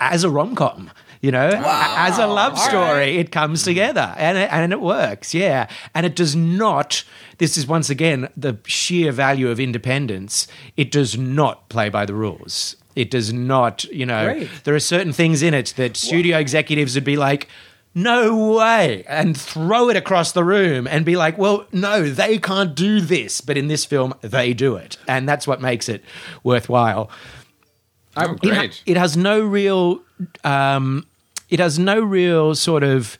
as a rom com. You know, A- as a love story, it comes together and it, and it works. Yeah, and it does not. This is once again the sheer value of independence. It does not play by the rules. It does not. You know, Great. there are certain things in it that studio executives would be like. No way, and throw it across the room and be like, well, no, they can't do this. But in this film, they do it. And that's what makes it worthwhile Oh, it, ha- great. it has no real um, it has no real sort of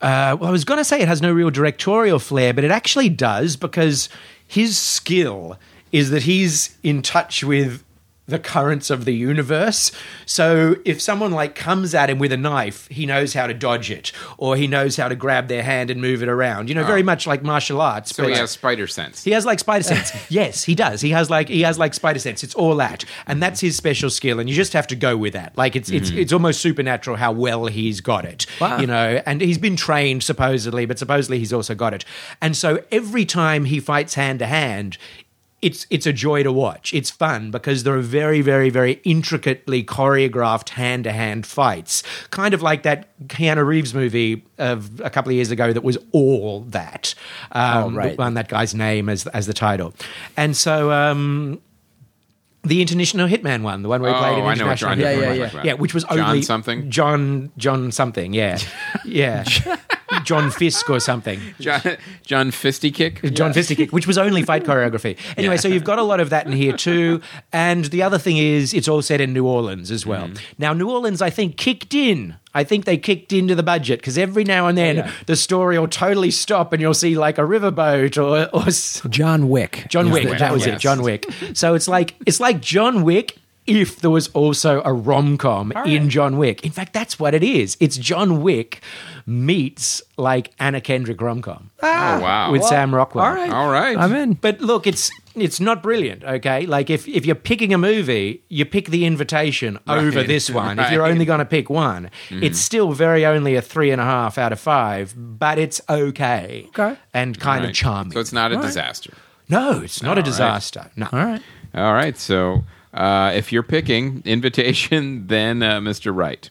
uh, well i was going to say it has no real directorial flair but it actually does because his skill is that he's in touch with the currents of the universe so if someone like comes at him with a knife he knows how to dodge it or he knows how to grab their hand and move it around you know very oh. much like martial arts so but- he has spider sense. he has like spider sense. *laughs* yes, he does. He has like he has like spider sense. It's all that, and that's his special skill. And you just have to go with that. Like it's it's mm-hmm. it's almost supernatural how well he's got it. Wow. You know, and he's been trained supposedly, but supposedly he's also got it. And so every time he fights hand to hand. It's it's a joy to watch. It's fun because there are very very very intricately choreographed hand to hand fights, kind of like that Keanu Reeves movie of a couple of years ago that was all that. Um, Oh, right. one that guy's name as as the title. And so um the international hitman one, the one where he Oh, played an I know what international John Yeah, yeah, yeah. Yeah, which was John only something. John John something, yeah. *laughs* Yeah. *laughs* John Fisk or something. *laughs* John, John Fisty kick. John Fisty kick, which was only fight choreography. *laughs* Anyway, Yeah. so you've got a lot of that in here too. And the other thing is, it's all set in New Orleans as well. Mm-hmm. Now, New Orleans, I think, kicked in. I think they kicked into the budget because every now and then yeah. the story will totally stop and you'll see like a riverboat or, or John Wick. John Wick. the- that was yes. it. John Wick. So it's like it's like John Wick if there was also a rom com in John Wick. In fact, that's what it is. It's John Wick meets like Anna Kendrick rom com ah. Oh wow. with Sam Rockwell. All right. All right. I'm in. But look, it's it's not brilliant, okay? Like if, if you're picking a movie, you pick the invitation over this *laughs* one. If you're only going to pick one, mm-hmm. it's still very only a three and a half out of five, but it's okay, Okay. and kind Right. of charming. So it's not a disaster. no, it's not a right. disaster. No, All right. All right. So uh, if you're picking invitation, *laughs* then uh, Mr. Wright.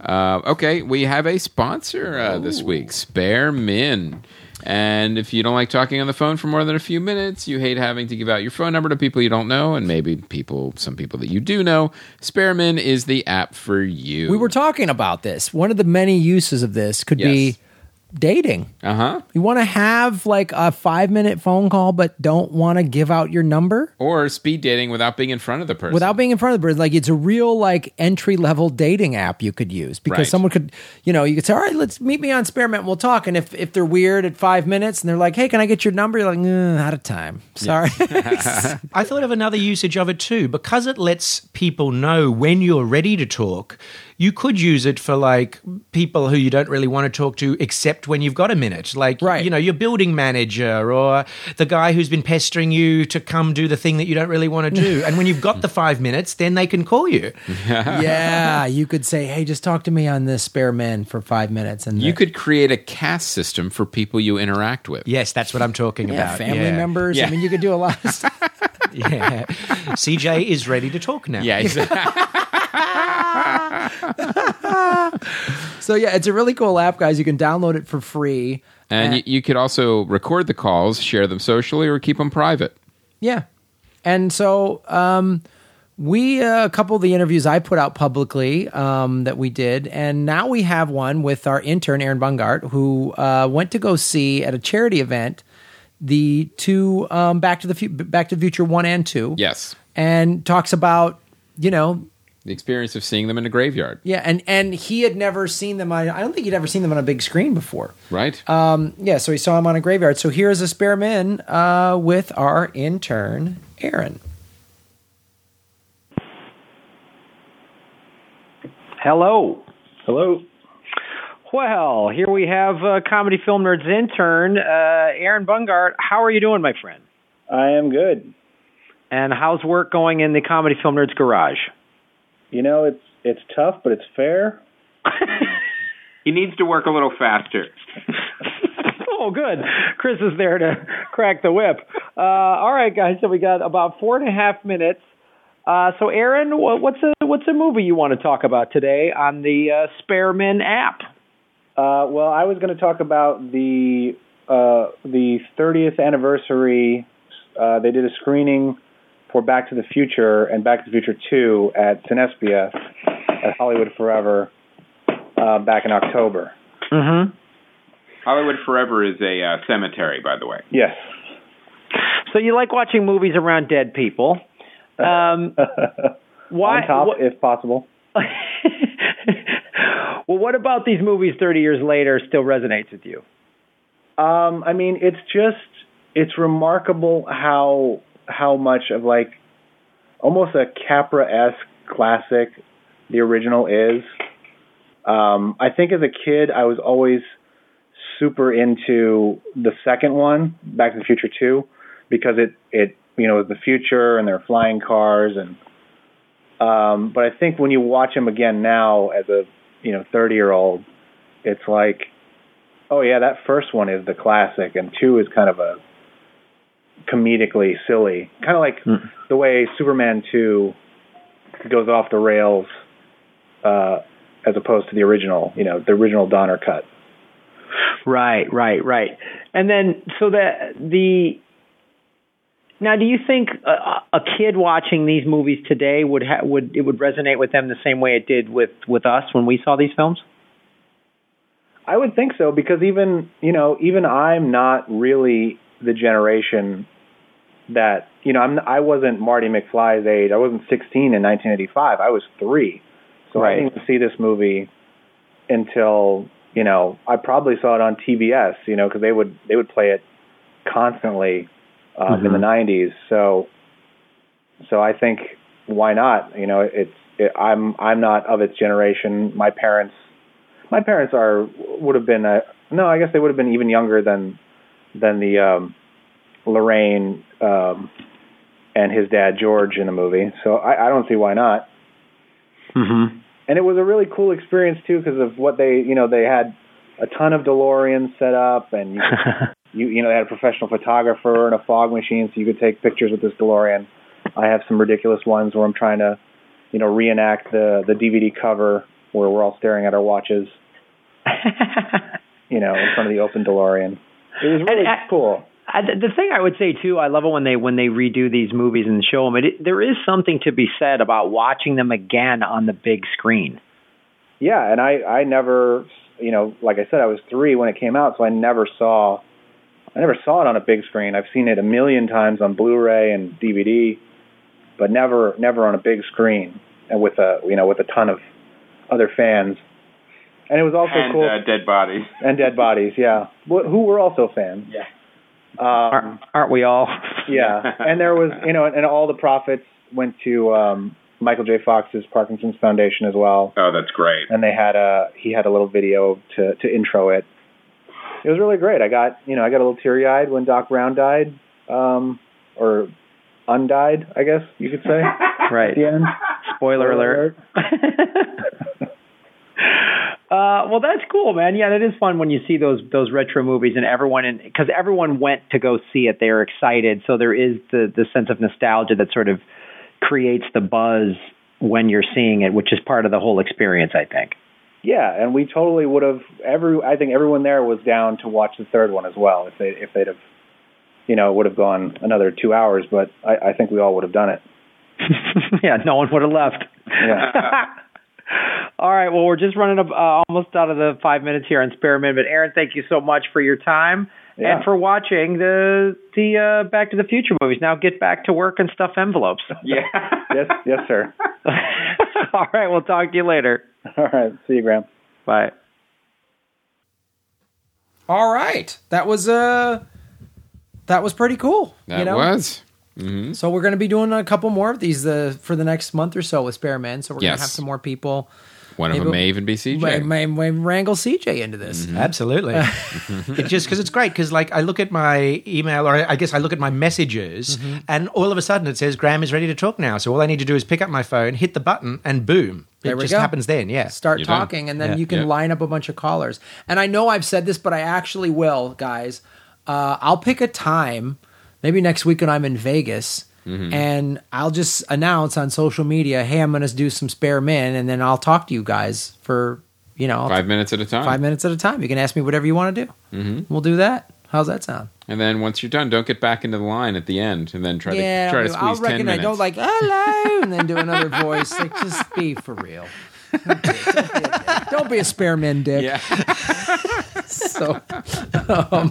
Uh, okay, we have a sponsor uh, this week, Sparemin. And if you don't like talking on the phone for more than a few minutes, you hate having to give out your phone number to people you don't know, and maybe people, some people that you do know, Sparemin is the app for you. We were talking about this. One of the many uses of this could Yes. be dating. uh huh. You want to have like a five minute phone call, but don't want to give out your number Or speed dating without being in front of the person. without being in front of the person. Like it's a real like entry level dating app you could use because Right. someone could, you know, you could say, all right, let's meet me on Sparemin. We'll talk. And if, if they're weird at five minutes and they're like, hey, can I get your number? You're like, "Uh, out of time. Sorry. *laughs* *laughs* I thought of another usage of it too. Because it lets people know when you're ready to talk, you could use it for like people who you don't really want to talk to except when you've got a minute. Like, Right. you know, your building manager or the guy who's been pestering you to come do the thing that you don't really want to do. *laughs* and when you've got the five minutes, then they can call you. *laughs* yeah. You could say, hey, just talk to me on this Sparemin for five minutes. And You the- could create a cast system for people you interact with. Yes, that's what I'm talking yeah, about. family yeah. members. I mean, you could do a lot of stuff. *laughs* Yeah. CJ is ready to talk now. Yeah, exactly. *laughs* So yeah, it's a really cool app, guys. You can download it for free. And you, you could also record the calls, share them socially, or keep them private. Yeah. And so um, we, uh, a couple of the interviews I put out publicly um, that we did, and now we have one with our intern, Aaron Bungart, who uh, went to go see at a charity event the two um, Back to the Fu- Back to the Future 1 and 2. Yes. And talks about, you know, The experience of seeing them in a graveyard, Yeah, and and he had never seen them. I, I don't think he'd ever seen them on a big screen before. right? Um, yeah, so he saw him on a graveyard. So here's a Sparemin uh, with our intern, Aaron. Hello. Hello. Well, here we have uh, Comedy Film Nerds intern, uh, Aaron Bungart. How are you doing, my friend? I am good. And how's work going in the Comedy Film Nerds garage? You know, it's it's tough, but it's fair. *laughs* he needs to work a little faster. *laughs* oh, good. Chris is there to crack the whip. Uh, all right, guys. So we got about four and a half minutes. Uh, so, Aaron, what's a what's a movie you want to talk about today on the uh, Sparemin app? Uh, well, I was going to talk about the uh, the 30th anniversary. Uh, they did a screening for Back to the Future and Back to the Future 2 at Cinespia at Hollywood Forever uh, back in October. Mm-hmm. Hollywood Forever is a uh, cemetery, by the way. Yes. So you like watching movies around dead people? Um, *laughs* why? On top, what- if possible. *laughs* well, what about these movies 30 years later still resonates with you? Um, I mean, it's just it's remarkable how how much of like almost a Capra esque classic the original is. Um, I think as a kid, I was always super into the second one, Back to the Future Two, because it it you know the future and there were flying cars and. Um, but I think when you watch them again now as a you know 30 year old, it's like Oh yeah, that first one is the classic, and two is kind of a comedically silly, kind of like Mm. the way Superman two goes off the rails, uh, as opposed to the original. You know, the original Donner cut. Right, right, right. And then so that the now, do you think a, a kid watching these movies today would ha- would it would resonate with them the same way it did with with us when we saw these films? I would think so because even you know even I'm not really the generation that you know I'm I wasn't Marty McFly's age. I wasn't 16 in 1985. I was three, so Right. I didn't see this movie until you know I probably saw it on TBS. You know because they would they would play it constantly um, in the 90s. So so I think why not? You know it's it, I'm I'm not of its generation. My parents my parents are would have been uh, no, I guess they would have been even younger than than the um Lorraine um and his dad George in the movie. So I, I don't see why not. Mm-hmm. And it was a really cool experience too because of what they you know they had a ton of DeLoreans set up and you *laughs* you you know they had a professional photographer and a fog machine so you could take pictures with this DeLorean. I have some ridiculous ones where I'm trying to you know reenact the the DVD cover where we're all staring at our watches *laughs* you know, in front of the open DeLorean. It was really I- cool. I, the thing I would say too, I love it when they when they redo these movies and show them. It, it, there is something to be said about watching them again on the big screen. Yeah, and I I never, you know, like I said, I was three when it came out, so I never saw, I never saw it on a big screen. I've seen it a million times on Blu-ray and DVD, but never never on a big screen and with a you know with a ton of other fans. And it was also and cool uh, dead bodies. and Dead Bodies, yeah, who were also fans. Yeah. Um, Aren't, aren't we all? *laughs* Yeah, and there was, you know, and all the profits went to um, Michael J. Fox's Parkinson's Foundation as well. Oh, that's great. And they had a he had a little video to to intro it. It was really great. I got you know I got a little teary eyed when Doc Brown died, um, or undied, I guess you could say. *laughs* Right. At the end. Spoiler alert. *laughs* Uh, well, that's cool, man. Yeah, that is fun when you see those those retro movies and everyone in because everyone went to go see it. They are excited, so there is the the sense of nostalgia that sort of creates the buzz when you're seeing it, which is part of the whole experience. I think. Yeah, and we totally would have every. I think everyone there was down to watch the third one as well if they if they'd have, you know, would have gone another two hours. But I, I think we all would have done it. *laughs* yeah, no one would have left. Yeah. *laughs* All right. Well, we're just running up, uh, almost out of the five minutes here on Spare Minute. But Aaron, thank you so much for your time Yeah. and for watching the the uh, Back to the Future movies. Now get back to work and stuff envelopes. *laughs* Yeah. yes, yes, sir. *laughs* All right, we'll talk to you later. All right. See you, Graham. Bye. All right, that was uh, that was pretty cool. That you know? was. Mm-hmm. So we're going to be doing a couple more of these the for the next month or so with Sparemin. So we're going Yes. to have some more people. One of Maybe them may even be CJ. May, may, may wrangle CJ into this. Mm-hmm. Absolutely. *laughs* it just because it's great because like I look at my email or I guess I look at my messages mm-hmm. and all of a sudden it says Graham is ready to talk now. So all I need to do is pick up my phone, hit the button, and boom, There it we just go. happens then. Yeah. Start You're done. talking, and then Yeah. you can Yeah. line up a bunch of callers. And I know I've said this, but I actually will, guys. Uh, I'll pick a time, maybe next week when I'm in Vegas. Mm-hmm. And I'll just announce on social media, "Hey, I'm going to do some Sparemin," and then I'll talk to you guys for you know Five minutes at a time. five minutes at a time. You can ask me whatever you want to do. Mm-hmm. We'll do that. How's that sound? And then once you're done, don't get back into the line at the end, and then try yeah, to try to I'll- I'll squeeze ten minutes. I don't like hello, and then do another *laughs* voice. Like, just be for real. Don't be, a, don't be a Sparemin dick. Yeah. *laughs* So, um,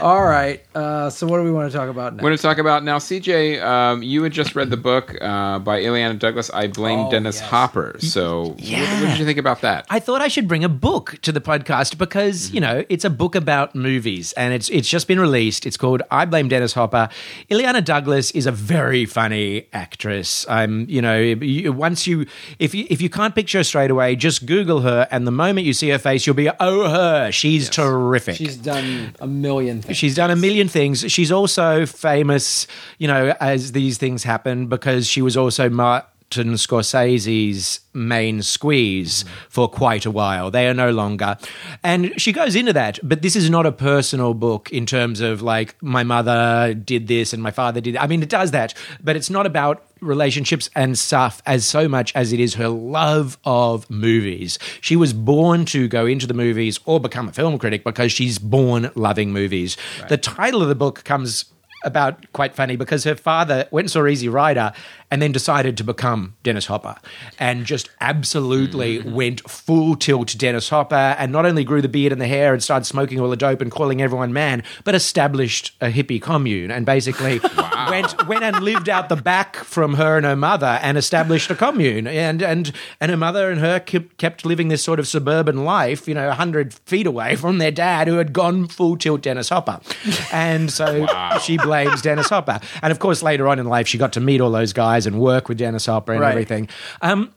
all right. Uh, so, what do we want to talk about now? We're going to talk about now, CJ. Um, you had just read the book uh, by Illeana Douglas. I blame Oh, Dennis yes. Hopper. So, what, what did you think about that? I thought I should bring a book to the podcast because you know it's a book about movies and it's it's just been released. It's called I Blame Dennis Hopper. Illeana Douglas is a very funny actress. I'm you know you, once you if you if you can't picture her straight away, just Google her and the moment you see her face, you'll be oh her. She's terrific. She's done a million things. She's done a million things. She's also famous, you know, as these things happen because she was also Martin Scorsese's main squeeze mm. for quite a while. They are no longer. And she goes into that, but this is not a personal book in terms of like my mother did this and my father did. I mean, it does that, but it's not about relationships and stuff as so much as it is her love of movies. She was born to go into the movies or become a film critic because she's born loving movies. The title of the book comes about quite funny because her father went and saw Easy Rider and then decided to become Dennis Hopper and just absolutely mm-hmm. went full tilt Dennis Hopper and not only grew the beard and the hair and started smoking all the dope and calling everyone man, but established a hippie commune and basically *laughs* went went and lived out the back from her and her mother and established a commune and and and her mother and her kept, kept living this sort of suburban life, you know, 100 feet away from their dad who had gone full tilt Dennis Hopper. And so she blames Dennis Hopper. And of course later on in life she got to meet all those guys and work with Dennis Hopper and Right. everything. Um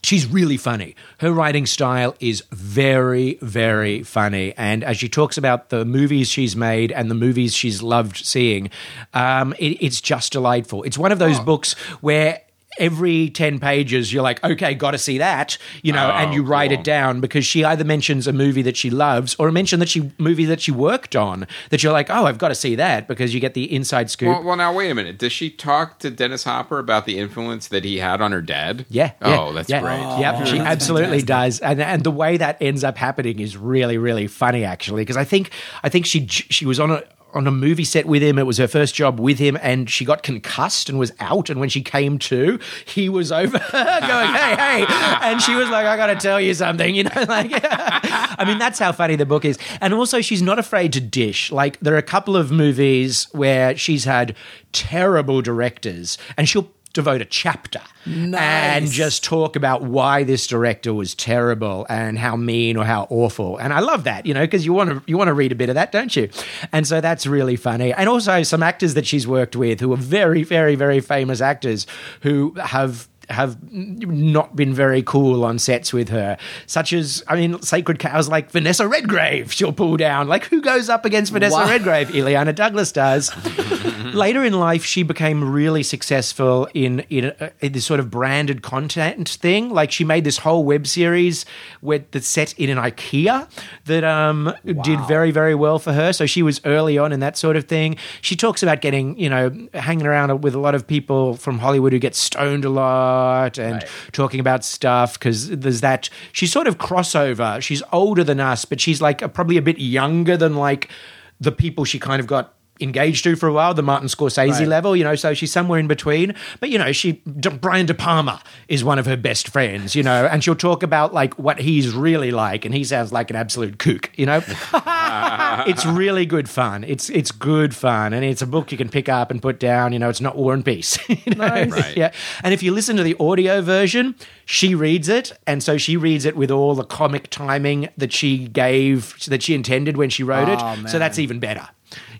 She's really funny. Her writing style is very, very funny. And as she talks about the movies she's made and the movies she's loved seeing, um, it, it's just delightful. It's one of those books where every 10 pages you're like, okay, got to see that, you know, and Oh, you write cool. it down because she either mentions a movie that she loves or a mention that she movie that she worked on that you're like, oh, I've got to see that because you get the inside scoop. Well, well, now wait a minute. Does she talk to Dennis Hopper about the influence that he had on her dad? Yeah. Oh, yeah, that's yeah. great. Yep, oh, she absolutely does, and and the way that ends up happening is really really funny actually because I think I think she she was on a. On a movie set with him, it was her first job with him, and she got concussed and was out. And when she came to, he was over *laughs* her going, "Hey, hey!" And she was like, "I got to tell you something," you know. *laughs* Like, I mean, that's how funny the book is. And also, she's not afraid to dish. Like, there are a couple of movies where she's had terrible directors, and she'll devote a chapter and just talk about why this director was terrible and how mean or how awful. And I love that, you know, because you want to you want to read a bit of that, don't you? And so that's really funny. And also some actors that she's worked with who are very, very, very famous actors who have have not been very cool on sets with her, such as I mean, sacred cows like Vanessa Redgrave. She'll pull down. Like who goes up against Vanessa Wow. Redgrave? Illeana Douglas does. *laughs* Later in life, she became really successful in in, uh, in this sort of branded content thing. Like she made this whole web series that's set in an IKEA that um, did very very well for her. So she was early on in that sort of thing. She talks about getting you know hanging around with a lot of people from Hollywood who get stoned a lot and talking about stuff because there's that. She's sort of crossover. She's older than us, but she's like probably a bit younger than like the people she kind of got engaged to for a while, the Martin Scorsese Right. level, you know, so she's somewhere in between. But, you know, she, Brian De Palma is one of her best friends, you know, and she'll talk about like what he's really like, and he sounds like an absolute kook, you know? *laughs* it's really good fun. It's it's good fun, and it's a book you can pick up and put down. You know, it's not War and Peace. *laughs* you know? Right. *laughs* Yeah, and if you listen to the audio version, she reads it, and so she reads it with all the comic timing that she gave that she intended when she wrote Oh, it. man. So that's even better.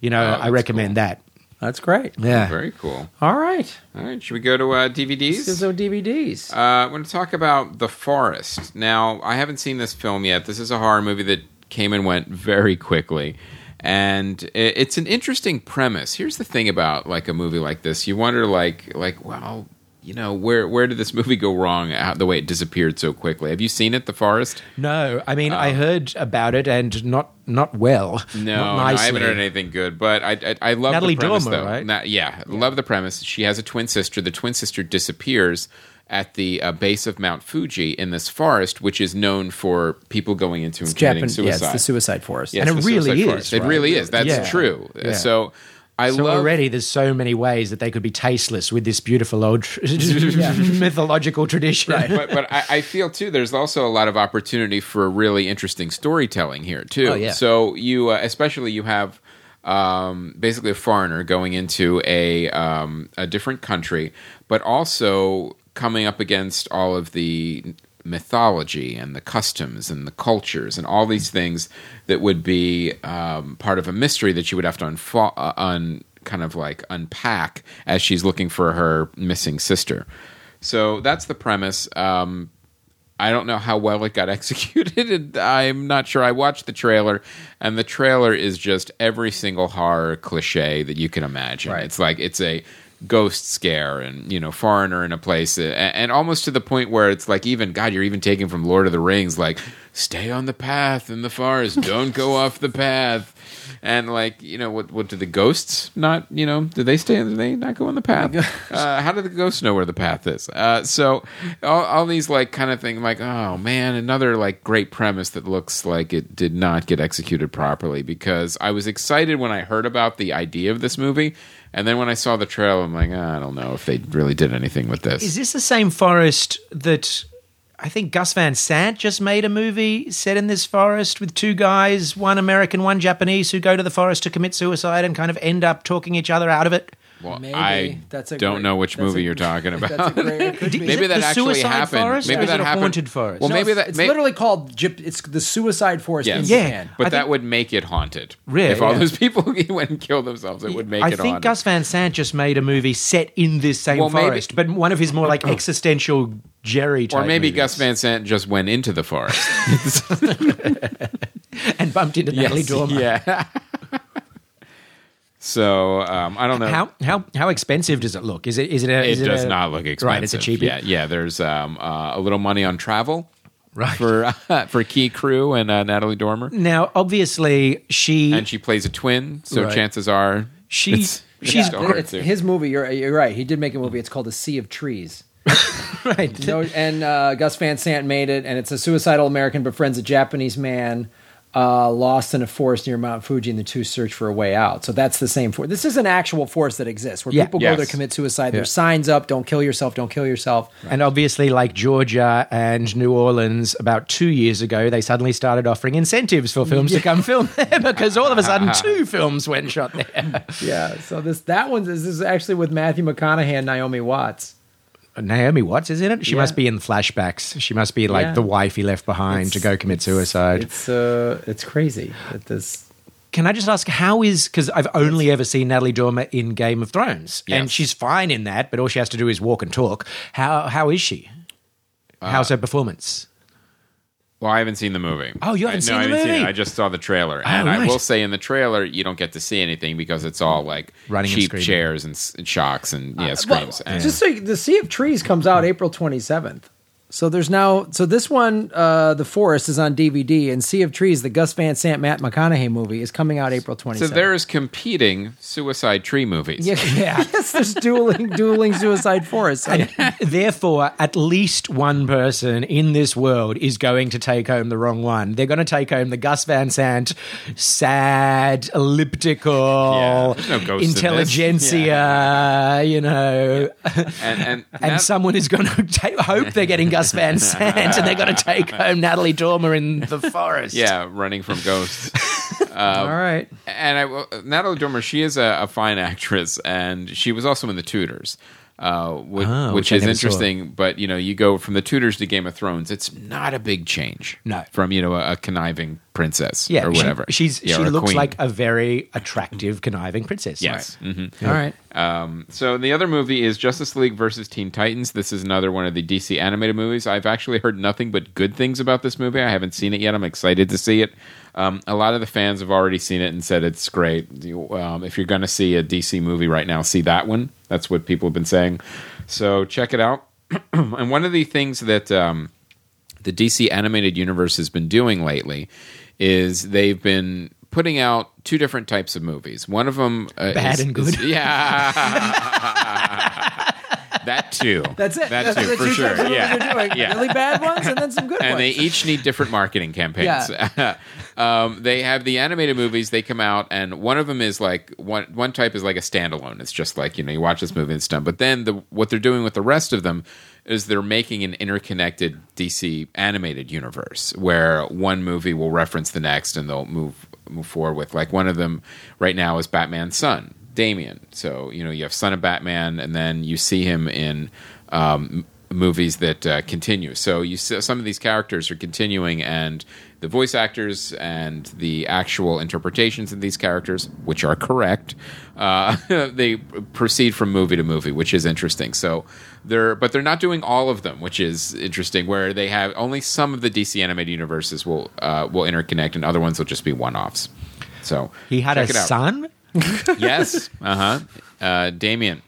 You know, I recommend cool. that. That's great. Yeah. Very cool. All right. All right, should we go to uh, DVDs? There's no DVDs. Uh, I'm going to talk about The Forest. Now, I haven't seen this film yet. This is a horror movie that came and went very quickly. And it's an interesting premise. Here's the thing about like a movie like this. You wonder like like well, you know, where where did this *laughs* movie go wrong how, the way it disappeared so quickly? Have you seen it, The Forest? No, I mean I heard about it and not not well. Um, No, not no, I haven't heard anything good, but I I, I love Natalie the premise Dormer, though. right? Na- yeah, love the premise. She has a twin sister. The twin sister disappears at the uh, base of Mount Fuji in this forest, which is known for people going into and committing Japan, yeah, suicide. it's the suicide forest. Yeah, And it really suicide is, forest. It right? really is. That's Yeah. true. Yeah. So I So love already there's so many ways that they could be tasteless with this beautiful old tr- *laughs* mythological tradition. but but I, I *laughs* feel too. There's also a lot of opportunity for really interesting storytelling here too. Oh, yeah. So you, uh, especially you have um, basically a foreigner going into a um, a different country, but also coming up against all of the mythology and the customs and the cultures and all these things that would be um, part of a mystery that you would have to unfo- uh, un kind of like unpack as she's looking for her missing sister. So that's the premise. Um, I don't know how well it got *laughs* executed. and I'm not sure. I watched the trailer, and the trailer is just every single horror cliche that you can imagine. Right. It's like it's a ghost scare and you know foreigner in a place a- and, almost to the point where it's like even god you're even taking from lord of the rings like stay on the path in the forest. *laughs* Don't go off the path. And like you know what what do the ghosts not you know do they stay do they not go on the path? *laughs* Uh, how do the ghosts know where the path is? Uh, so all, all these like kind of thing like oh man another like great premise that looks like it did not get executed properly because i was excited when i heard about the idea of this movie and then when i saw the trail, i'm like "Ah, i don't know if they really did anything with this Is this the same forest that I think Gus Van Sant just made a movie set in this forest with two guys, one American, one Japanese, who go to the forest to commit suicide and kind of end up talking each other out of it? Well Maybe. i That's a don't great- know which movie a- you're *laughs* talking about That's great. It could be. Is maybe it that the actually suicide happened forest, maybe or is that it a happened haunted forest? well No, maybe it's, that it's may- literally called it's the suicide forest Yes. in Yeah. Japan. But I that think- would make it haunted. Really? If all Yeah. those *laughs* people *laughs* went and killed themselves, it would make I it think haunted. Gus Van Sant just made a movie set in this same Well, maybe- forest, but one of his more like oh. existential Jerry type or maybe movies. Gus Van Sant just went into the forest. and bumped into Natalie Dormer. Yeah. So um, I don't know. How how how expensive does it look? Is it is it a, it is does a- not look expensive. Right, it's a cheap. Yeah, yeah. There's um, uh, a little money on travel Right. for for Key Crew and uh, Natalie Dormer, Now, obviously, she and she plays a twin. So Right. chances are She- it's- *laughs* she's it's Yeah, it's his movie. You're, you're right. He did make a movie. It's called A Sea of Trees. *laughs* right. No, and uh, Gus Van Sant made it, and it's a suicidal American befriends a Japanese man uh, lost in a forest near Mount Fuji, and the two search for a way out. So that's the same forest. This is an actual forest that exists where Yeah. people go Yes. there to commit suicide. Yeah. There's signs up: "Don't kill yourself. Don't kill yourself." And obviously, like Georgia and New Orleans, about two years ago, they suddenly started offering incentives for films to come film *laughs* there because all of a sudden two films went shot there. Yeah. So this that one this is actually with Matthew McConaughey and Naomi Watts. Naomi Watts is in it. She Yeah. must be in flashbacks. She must be like Yeah. the wife he left behind to go commit suicide. It's uh, it's crazy. That this Can I just ask how is because I've only ever seen Natalie Dormer in Game of Thrones, and she's fine in that, but all she has to do is walk and talk. How how is she? How's her performance? Well, I haven't seen the movie. Oh, you haven't I, seen no, I the haven't Seen movie? it. I just saw the trailer, oh, and I will say in the trailer you don't get to see anything because it's all like Running cheap screaming. chairs and, and shocks and yeah uh, Well, screams. and, just so you- the Sea of Trees comes out April 27th. So there's now so this one, uh, The Forest, is on DVD, and Sea of Trees, the Gus Van Sant Matt McConaughey movie, is coming out April 27th. So there's competing suicide tree movies. yeah, *laughs* Yeah. *laughs* yes, there's dueling dueling suicide forests. And Therefore, at least one person in this world is going to take home the wrong one. They're going to take home the Gus Van Sant, sad, elliptical, Yeah, no ghost in this. intelligentsia, you know. And and, *laughs* And Nat- someone is going to ta hope they're getting Gus Van Sant, and they're going *laughs* to take home Natalie Dormer in the *laughs* forest. yeah, running from ghosts. *laughs* Uh, all right, and I, well, Natalie Dormer, she is a, a fine actress, and she was also in The Tudors, uh, which, Oh, which which is never saw. interesting. But you know, you go from The Tudors to Game of Thrones, it's not a big change. No. from you know a, a conniving princess, Yeah, or she- whatever. she's Yeah, she looks queen. like a very attractive, conniving princess. yes. Mhm. all right. Um, so the other movie is Justice League versus Teen Titans. This is another one of the DC animated movies. I've actually heard nothing but good things about this movie. I haven't seen it yet. I'm excited to see it. Um, a lot of the fans have already seen it and said it's great. Um, if you're going to see a DC movie right now, see that one. That's what people have been saying. So check it out. *clears throat* and one of the things that um, the DC animated universe has been doing lately is they've been putting out two different types of movies. One of them uh, Bad is- and good. is- *laughs* yeah. *laughs* that too. *laughs* That's it. That That's too, the for two sure. types of movies Yeah. they're doing. Yeah. really bad ones and then some good ones. and ones. they each need different marketing campaigns. *laughs* um, they have the animated movies. They come out, and one of them is like one one type is like a standalone. It's just like you know you watch this movie and it's done. But then the what they're doing with the rest of them is they're making an interconnected DC animated universe where one movie will reference the next, and they'll move move forward with like one of them right now is Batman's son. Damian. So you know you have Son of Batman, and then you see him in um, movies that uh, continue. So you see some of these characters are continuing, and the voice actors and the actual interpretations of these characters, which are correct, uh, *laughs* they proceed from movie to movie, which is interesting. So they're but they're not doing all of them, which is interesting. Where they have only some of the DC animated universes will uh, will interconnect, and other ones will just be one offs. So He had a son. *laughs* yes. Uh-huh. Uh Damian.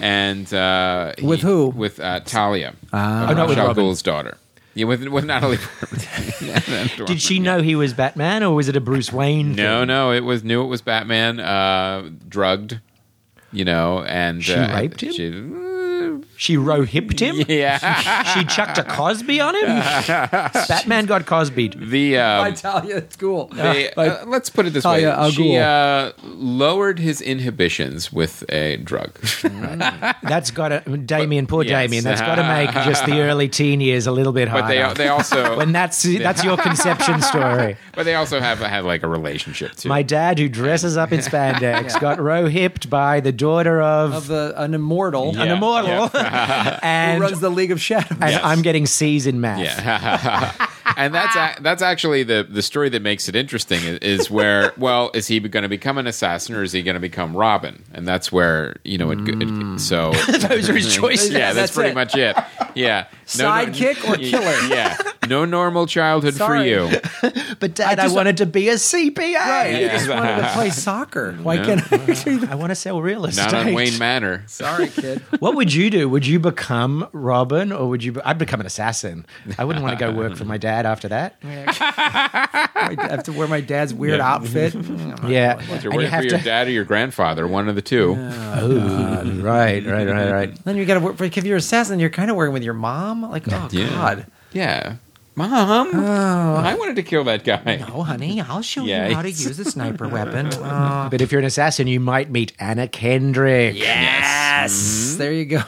And uh With he- who? With uh Talia. Oh, not with Shal Robin. Ghul's daughter. Yeah, with with Natalie Portman. *laughs* *laughs* Did she know he was Batman, or was it a Bruce Wayne? No, thing? no, it was knew it was Batman, uh drugged, you know, and She uh, raped him? she- She rohipped him. yeah. She chucked a Cosby on him. *laughs* Batman got Cosby'd. the um, Italia, it's cool. they, Like, uh, let's put it this Talia way. al She uh, lowered his inhibitions with a drug. That's got to Damian, poor Yes. Damian. That's got to make *laughs* just the early teen years a little bit harder. but they they also *laughs* when that's that's your conception story. but they also have had like a relationship too. My dad, who dresses up in spandex, got rohipped by the daughter of, of the, an immortal Yeah. an immortal, who *laughs* and runs the League of Shadows. and Yes. I'm getting C's in math. Yeah, *laughs* and that's a, that's actually the the story that makes it interesting is, is where *laughs* well is he going to become an assassin or is he going to become Robin? And that's where you know it, it mm. so Those are his choices. yeah, that's, That's pretty it. much it. Yeah, Sidekick or killer? Yeah, no normal childhood Sorry. for you. But Dad, I, just- wanted to be a CPA. I Yeah. just wanted to play soccer. Why No. can't I do that? I want to sell real estate. Not on Wayne Manor. Sorry, kid. What would you do? Would you become Robin, or would you? Be- I'd become an assassin. I wouldn't want to go work for my *laughs* dad after that. I have to wear my dad's weird outfit. *laughs* Yeah, You're and you working have for your to. dad or your grandfather, one of the two. Oh, right, right, right, right. Then you got to work. If you're an assassin, you're kind of working with your mom. Like, oh Yeah. god. Yeah, mom, oh. I wanted to kill that guy. Oh, honey, I'll show Yeah, you how to use a sniper weapon. Oh. *laughs* But if you're an assassin, you might meet Anna Kendrick. Yes, there you go.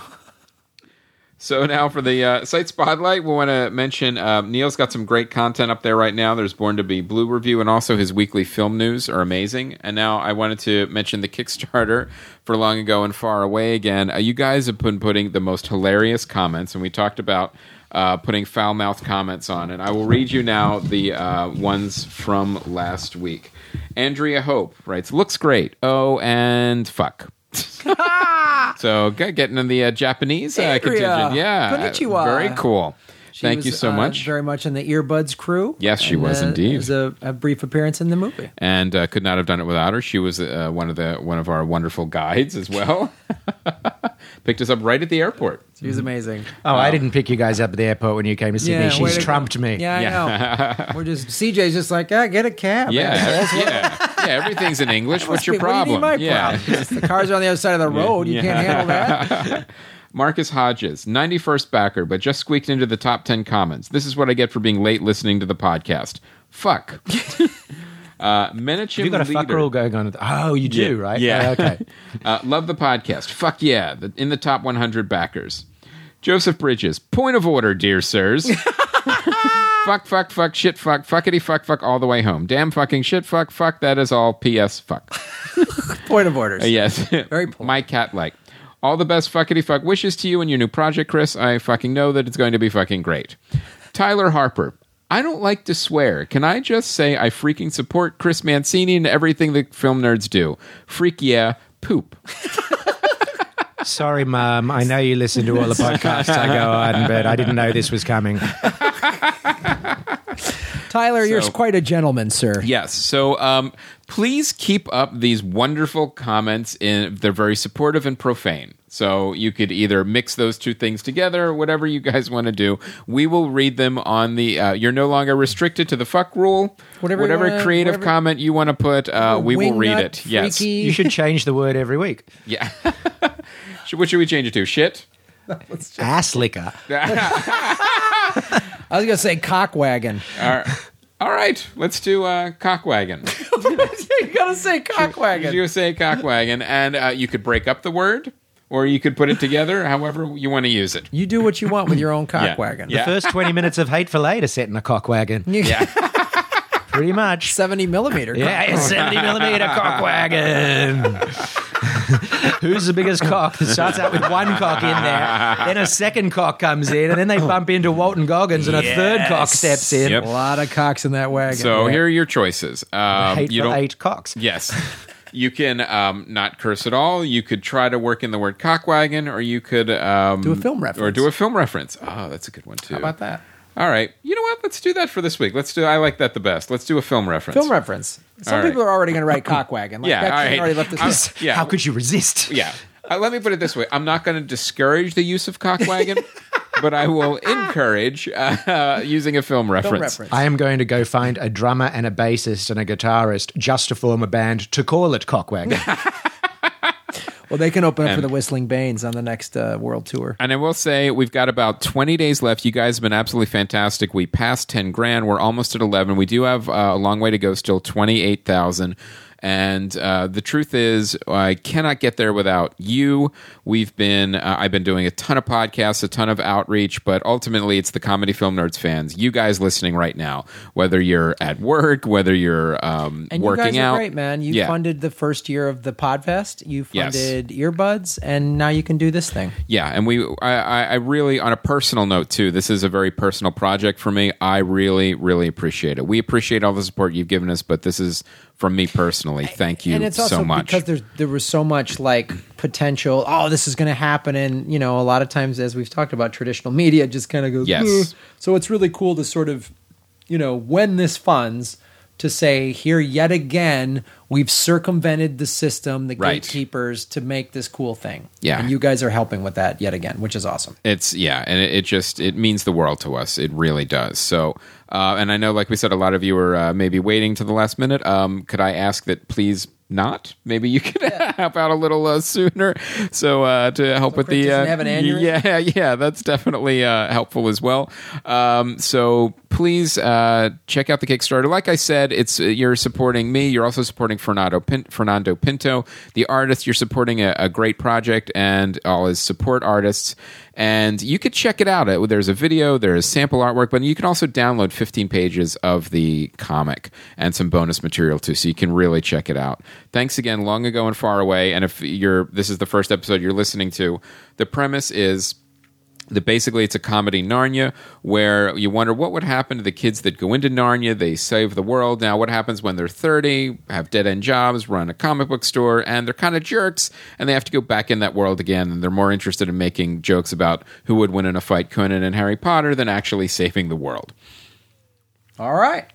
So now for the uh, site spotlight, we want to mention uh, Neil's got some great content up there right now. There's Born to Be Blue review, and also his weekly film news are amazing. And now I wanted to mention the Kickstarter for Long Ago and Far Away again. Uh, you guys have been putting the most hilarious comments, and we talked about uh, putting foul mouthed comments on. And I will read you now the uh, ones from last week. Andrea Hope writes, "Looks great. Oh, and fuck." *laughs* so getting in the uh, Japanese uh, contingent, yeah, konnichiwa. very cool. She Thank was, you so uh, much. Very much in the Earbuds crew. Yes, she And, was uh, indeed. It was a, a brief appearance in the movie. and uh, could not have done it without her. She was uh, one of the one of our wonderful guides as well. *laughs* Picked us up right at the airport. She was amazing. Oh, I didn't pick you guys up at the airport when you came to Sydney. way She's to go. trumped me. Yeah, I Yeah. know. *laughs* We're just CJ's just like, yeah, get a cab. Yeah, yeah, yeah. Everything's in English. *laughs* What's your What do you problem? mean my yeah. problem? the cars are on the other side of the road. You can't handle that. Marcus Hodges, 91st backer, but just squeaked into the top 10 comments. This is what I get for being late listening to the podcast. Fuck. *laughs* uh, Menachem you got a fuck leader. rule going on? Oh, you do, Yeah. right? Yeah. Okay. *laughs* Uh, love the podcast. Fuck yeah. The, in the top 100 backers. Joseph Bridges. Point of order, dear sirs. *laughs* fuck, fuck, fuck, shit, fuck, fuckity, fuck, fuck, all the way home. Damn fucking shit, fuck, fuck. That is all. P.S. Fuck. Point of orders. Uh, yes. Very. My cat like. All the best fuckity fuck wishes to you and your new project, Chris. I fucking know that it's going to be fucking great. Tyler Harper. I don't like to swear. Can I just say I freaking support Chris Mancini and everything the film nerds do? Freak yeah, poop. *laughs* Sorry, Mum. I know you listen to all the podcasts I go on, but I didn't know this was coming. Tyler, you're quite a gentleman, sir. Yes. So um, please keep up these wonderful comments. In they're very supportive and profane. So you could either mix those two things together, whatever you guys want to do. We will read them on the. Uh, you're no longer restricted to the fuck rule. Whatever whatever wanna- creative whatever- comment you want to put, uh, we will read Wingnut, it. Yes. You should change the word every week. Yeah. *laughs* Should- what should we change it to? Shit. Ass liquor. *laughs* I was gonna say cockwagon. All right. All right. Let's do uh, cockwagon. *laughs* you gotta say cockwagon. You say cockwagon, and uh, you could break up the word, or you could put it together, *laughs* however you want to use it. You do what you want with your own *laughs* Yeah. cockwagon. Yeah. First 20 minutes of Hateful Eight are set in a cockwagon. Yeah. Pretty much. Seventy millimeter. Yeah, it's 70 millimeter cock wagon. *laughs* Who's the biggest cock? It starts out with one cock in there, then a second cock comes in, and then they bump into Walton Goggins, and a third cock steps in. Yep. A lot of cocks in that wagon. So Yeah. here are your choices. Um, Hateful you don't. Eight cocks. Yes. You can um, not curse at all. You could try to work in the word cockwagon, or you could um, Do a film reference. or do a film reference. Oh, that's a good one too. How about that? All right. You know what? Let's do that for this week. Let's do. I like that the best. Let's do a film reference. Film reference. Some All right. people are already going to write cockwagon. Like Yeah, Becky all right. already left us. I'm- yeah. How could you resist? Yeah. Uh, let me put it this way. I'm not going to discourage the use of cockwagon, but I will *laughs* encourage uh, *laughs* using a film reference. Film reference. I am going to go find a drummer and a bassist and a guitarist just to form a band to call it Cockwagon. *laughs* Well, they can open up for the Whistling Banes on the next uh, world tour. And I will say we've got about 20 days left. You guys have been absolutely fantastic. We passed 10 grand. We're almost at 11. We do have uh, a long way to go still, 28,000. And uh, the truth is, I cannot get there without you. We've been, uh, I've been doing a ton of podcasts, a ton of outreach, but ultimately it's the Comedy Film Nerds fans, you guys listening right now, whether you're at work, whether you're um, And working you guys out. are great, man. You Yeah. funded the first year of the Podfest. You Yes. funded earbuds, and now you can do this thing. Yeah, and we, I I really, on a personal note too, this is a very personal project for me. I really, really appreciate it. We appreciate all the support you've given us, but this is from me personally. Thank you and it's also so much. because there's there was so much like potential. Oh, this is going to happen, and you know, a lot of times, as we've talked about, traditional media just kind of goes. Yes. "Ugh." So it's really cool to sort of, you know, when this funds to say here yet again we've circumvented the system, the Right. gatekeepers to make this cool thing. Yeah. and you guys are helping with that yet again, which is awesome. it's yeah, and it, it just it means the world to us. It really does. So, uh, and I know, like we said, a lot of you are uh, maybe waiting to the last minute. Um, could I ask that please? Not. Maybe you could *laughs* help out a little uh, sooner, so uh, to help with Chris the uh, an yeah, *laughs* yeah, that's definitely uh, helpful as well. Um, so please uh, check out the Kickstarter. Like I said, it's uh, you're supporting me. You're also supporting Fernando Pin- Fernando Pinto, the artist. You're supporting a, a great project and all his support artists. And you could check it out. Uh, There's a video, there's sample artwork, but you can also download 15 pages of the comic and some bonus material too, so you can really check it out. Thanks again, long ago and far away. And if you're this is the first episode you're listening to, the premise is that basically it's a comedy Narnia where you wonder what would happen to the kids that go into Narnia. They save the world. Now, what happens when they're 30, have dead end jobs, run a comic book store, and they're kind of jerks, and they have to go back in that world again, and they're more interested in making jokes about who would win in a fight, Conan and Harry Potter, than actually saving the world. All right.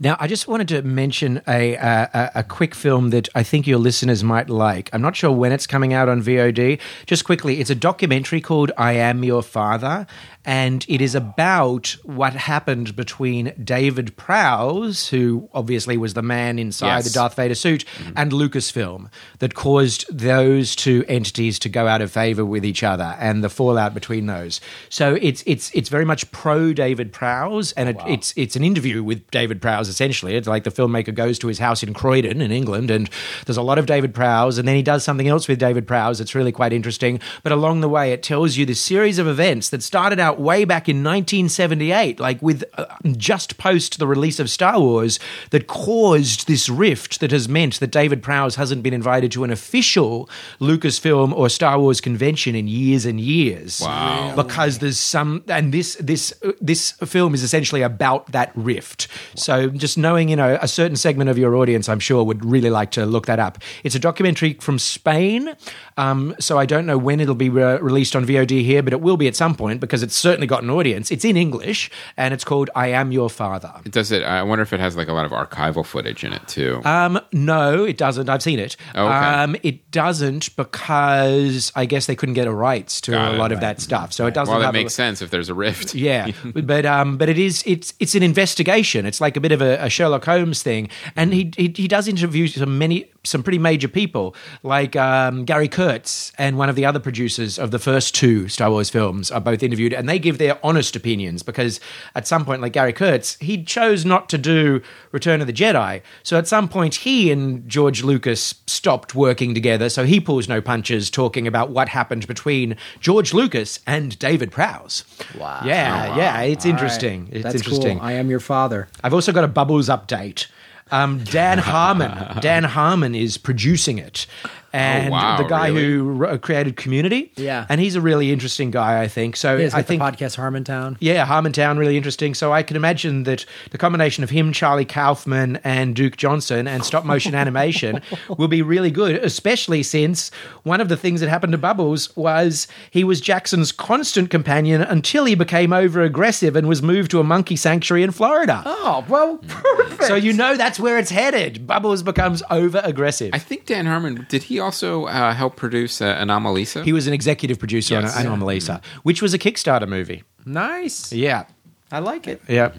Now, I just wanted to mention a, a a quick film that I think your listeners might like. I'm not sure when it's coming out on VOD. Just quickly, it's a documentary called "I Am Your Father," and it is about what happened between David Prowse, who obviously was the man inside Yes. the Darth Vader suit, and Lucasfilm that caused those two entities to go out of favor with each other and the fallout between those. So it's it's it's very much pro David Prowse, and it, it's it's an interview with David Prowse essentially. It's like the filmmaker goes to his house in Croydon in England, and there's a lot of David Prowse, and then he does something else with David Prowse. It's really quite interesting. But along the way, it tells you this series of events that started out way back in 1978, like with uh, just post the release of Star Wars, that caused this rift that has meant that David Prowse hasn't been invited to an official Lucasfilm or Star Wars convention in years and years. Wow. Because there's some, and this this uh, this film is essentially about that rift. So just knowing, you know, a certain segment of your audience, I'm sure, would really like to look that up. It's a documentary from Spain, um, so I don't know when it'll be re- released on VOD here, but it will be at some point because it's certainly got an audience. It's in English, and it's called "I Am Your Father." Does it? I wonder if it has like a lot of archival footage in it too. Um, no, it doesn't. I've seen it. Oh, Okay. Um, it doesn't because I guess they couldn't get a rights to Got a it, lot of right. that stuff. So it doesn't. well, that have a- makes sense if there's a rift. *laughs* yeah, *laughs* but um, but it is it's it's an investigation. It's like a bit of a, a Sherlock Holmes thing, and he, he he does interview some many some pretty major people like um, Gary Kurtz and one of the other producers of the first two Star Wars films are both interviewed, and they give their honest opinions because at some point, like Gary Kurtz, he chose not to do Return of the Jedi, so at some point he and George Lucas stopped working together. So he pulls no punches, talking about what happened between George Lucas and David Prowse. Wow. Yeah, yeah, it's All right. interesting. It's That's interesting. Cool. I am your father. I've also got a Bubbles update. Um, Dan Harmon. Dan Harmon is producing it. Oh, and Oh, wow, the guy really? who wrote, uh, created Community. Yeah. And he's a really interesting guy, I think. So He has I think the podcast Harmontown. yeah, Harmontown, really interesting. So I can imagine that the combination of him, Charlie Kaufman, and Duke Johnson and stop motion *laughs* animation will be really good, especially since one of the things that happened to Bubbles was he was Jackson's constant companion until he became over aggressive and was moved to a monkey sanctuary in Florida. Oh, well, perfect. So you know that's where it's headed. Bubbles becomes over aggressive. I think Dan Harmon did he also uh, help produce uh, Anomalisa? He was an executive producer Yes. on Anomalisa, which was a Kickstarter movie. nice. Yeah. I like it. Yeah.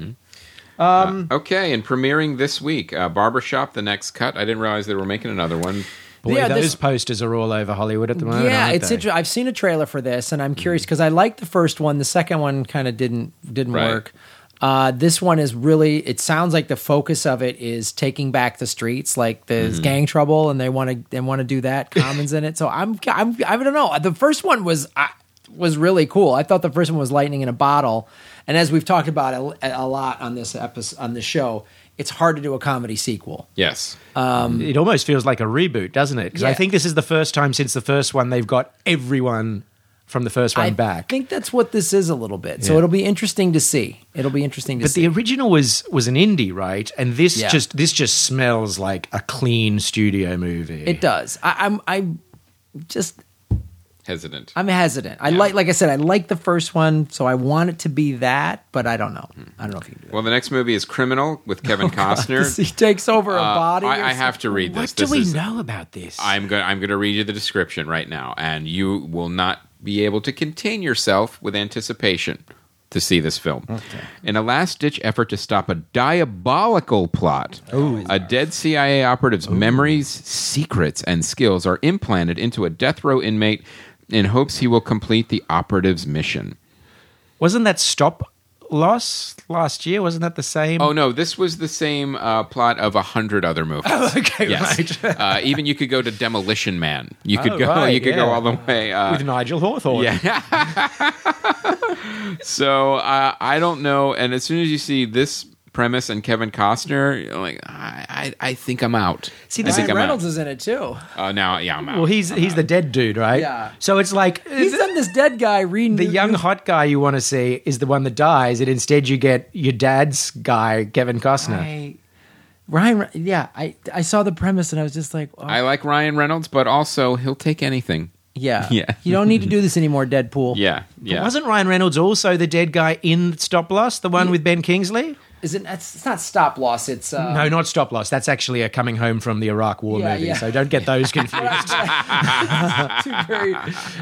okay, and premiering this week, uh, Barbershop: The Next Cut. I didn't realize they were making another one. Boy, Yeah, those this- posters are all over Hollywood at the moment. yeah, aren't it's interesting. I've seen a trailer for this, and I'm curious because I liked the first one. The second one kind of didn't didn't Right. work. Uh, this one is really. It sounds like the focus of it is taking back the streets, like there's gang trouble, and they want to they want to do that. *laughs* Common's in it, so I'm I'm I don't know. The first one was uh, was really cool. I thought the first one was lightning in a bottle, and as we've talked about a, a lot on this episode on the show, it's hard to do a comedy sequel. Yes. it almost feels like a reboot, doesn't it? Because I think this is the first time since the first one they've got everyone from the first one I back. I think that's what this is a little bit. So Yeah. it'll be interesting to see. It'll be interesting to but see. the original was was an indie, right? And this Yeah. just this just smells like a clean studio movie. It does. I, I'm I'm just Hesitant. I'm hesitant. I like like I said, I like the first one, so I want it to be that, but I don't know. I don't know if you can do that. well, the next movie is Criminal with Kevin Costner. *laughs* he takes over a Uh, body. I, I have to read this. What do we is- know about this? I'm going. I'm going to read you the description right now, and you will not be able to contain yourself with anticipation to see this film. In a last-ditch effort to stop a diabolical plot, a dead CIA operative's memories, secrets, and skills are implanted into a death row inmate in hopes he will complete the operative's mission. Wasn't that Stop Loss last year? Wasn't that the same? Oh no, this was the same uh, plot of a hundred other movies. *laughs* okay, yes. right. *laughs* uh, even you could go to Demolition Man. You could Oh, go. right, you could go all the way. Uh, With Nigel Hawthorne. Yeah. *laughs* so uh, I don't know. And as soon as you see this premise and Kevin Costner, like I, I, I think I'm out. See, I Ryan Reynolds out. is in it too. Uh, now, yeah, I'm out. Well, he's he's the dead dude, right? Yeah. So it's like He's done this dead guy reading the young hot guy you want to see is the one that dies, and instead you get your dad's guy, Kevin Costner. I, Ryan. Yeah, I I saw the premise and I was just like, oh, I like Ryan Reynolds, but also he'll take anything. yeah, *laughs* Yeah. You don't need to do this anymore, Deadpool. Yeah, yeah. Wasn't Ryan Reynolds also the dead guy in Stop Loss, the one with Ben Kingsley? Is it? It's, it's not stop loss. It's uh, no, not Stop Loss. That's actually a coming home from the Iraq War Yeah, movie. yeah. So don't get those *laughs* confused. *laughs*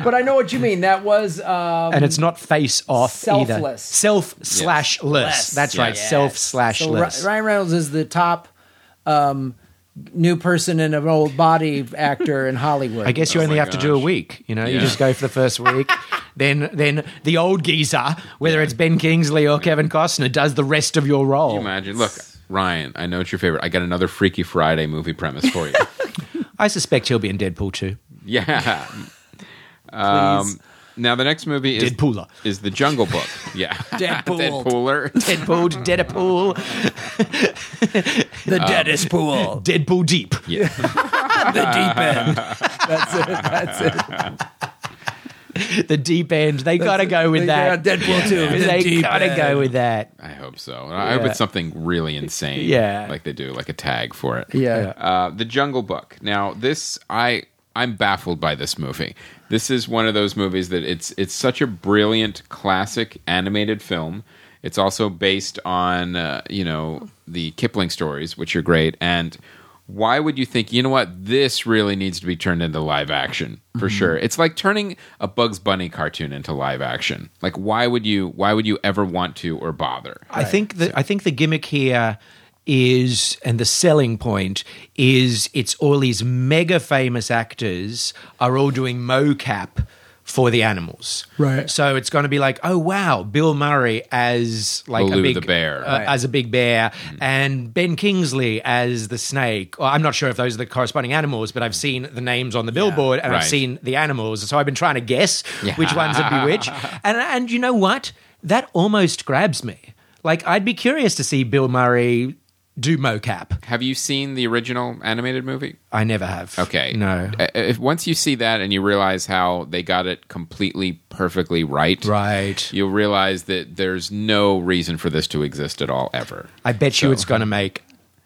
But I know what you mean. That was um, and it's not face off either. Selfless. Self slash less. less. That's right. Yes. Self slash So less. Ri- Ryan Reynolds is the top um, new person in an old body actor in Hollywood. I guess you Oh only my have to do a week. You know, you just go for the first week. *laughs* then, then the old geezer, whether it's Ben Kingsley or Kevin Costner, does the rest of your role. Can you imagine? Look, Ryan, I know it's your favorite. I got another Freaky Friday movie premise for you. *laughs* I suspect he'll be in Deadpool too. yeah. Um, now the next movie is Deadpooler. is the Jungle Book. *laughs* Yeah, Deadpool. Deadpooler. *laughs* Deadpool, Deadpool, the deadest pool, *laughs* Deadpool Deep. Yeah, the deep end. That's it. That's it. The deep end. They gotta go with Yeah, that. Deadpool too. the They deep gotta end. go with that. I hope so. I hope Yeah. it's something really insane. Yeah. like they do, like a tag for it. Yeah. Uh, the Jungle Book. Now, this I I'm baffled by this movie. This is one of those movies that it's it's such a brilliant classic animated film. It's also based on uh, you know the Kipling stories, which are great. And why would you think you know what this really needs to be turned into live action for sure? It's like turning a Bugs Bunny cartoon into live action. Like why would you why would you ever want to or bother? I think the I think the gimmick here is and the selling point is it's all these mega famous actors are all doing mocap for the animals. Right. So it's going to be like, oh wow, Bill Murray as like Baloo a big the bear. uh, Right. as a big bear, and Ben Kingsley as the snake. Well, I'm not sure if those are the corresponding animals, but I've seen the names on the billboard and Right. I've seen the animals, so I've been trying to guess which ones would be which. *laughs* And and you know what? That almost grabs me. Like I'd be curious to see Bill Murray do mocap. Have you seen the original animated movie? I never have. Okay. No. Uh, If once you see that and you realize how they got it completely perfectly right, Right. you'll realize that there's no reason for this to exist at all ever. I bet you it's going to make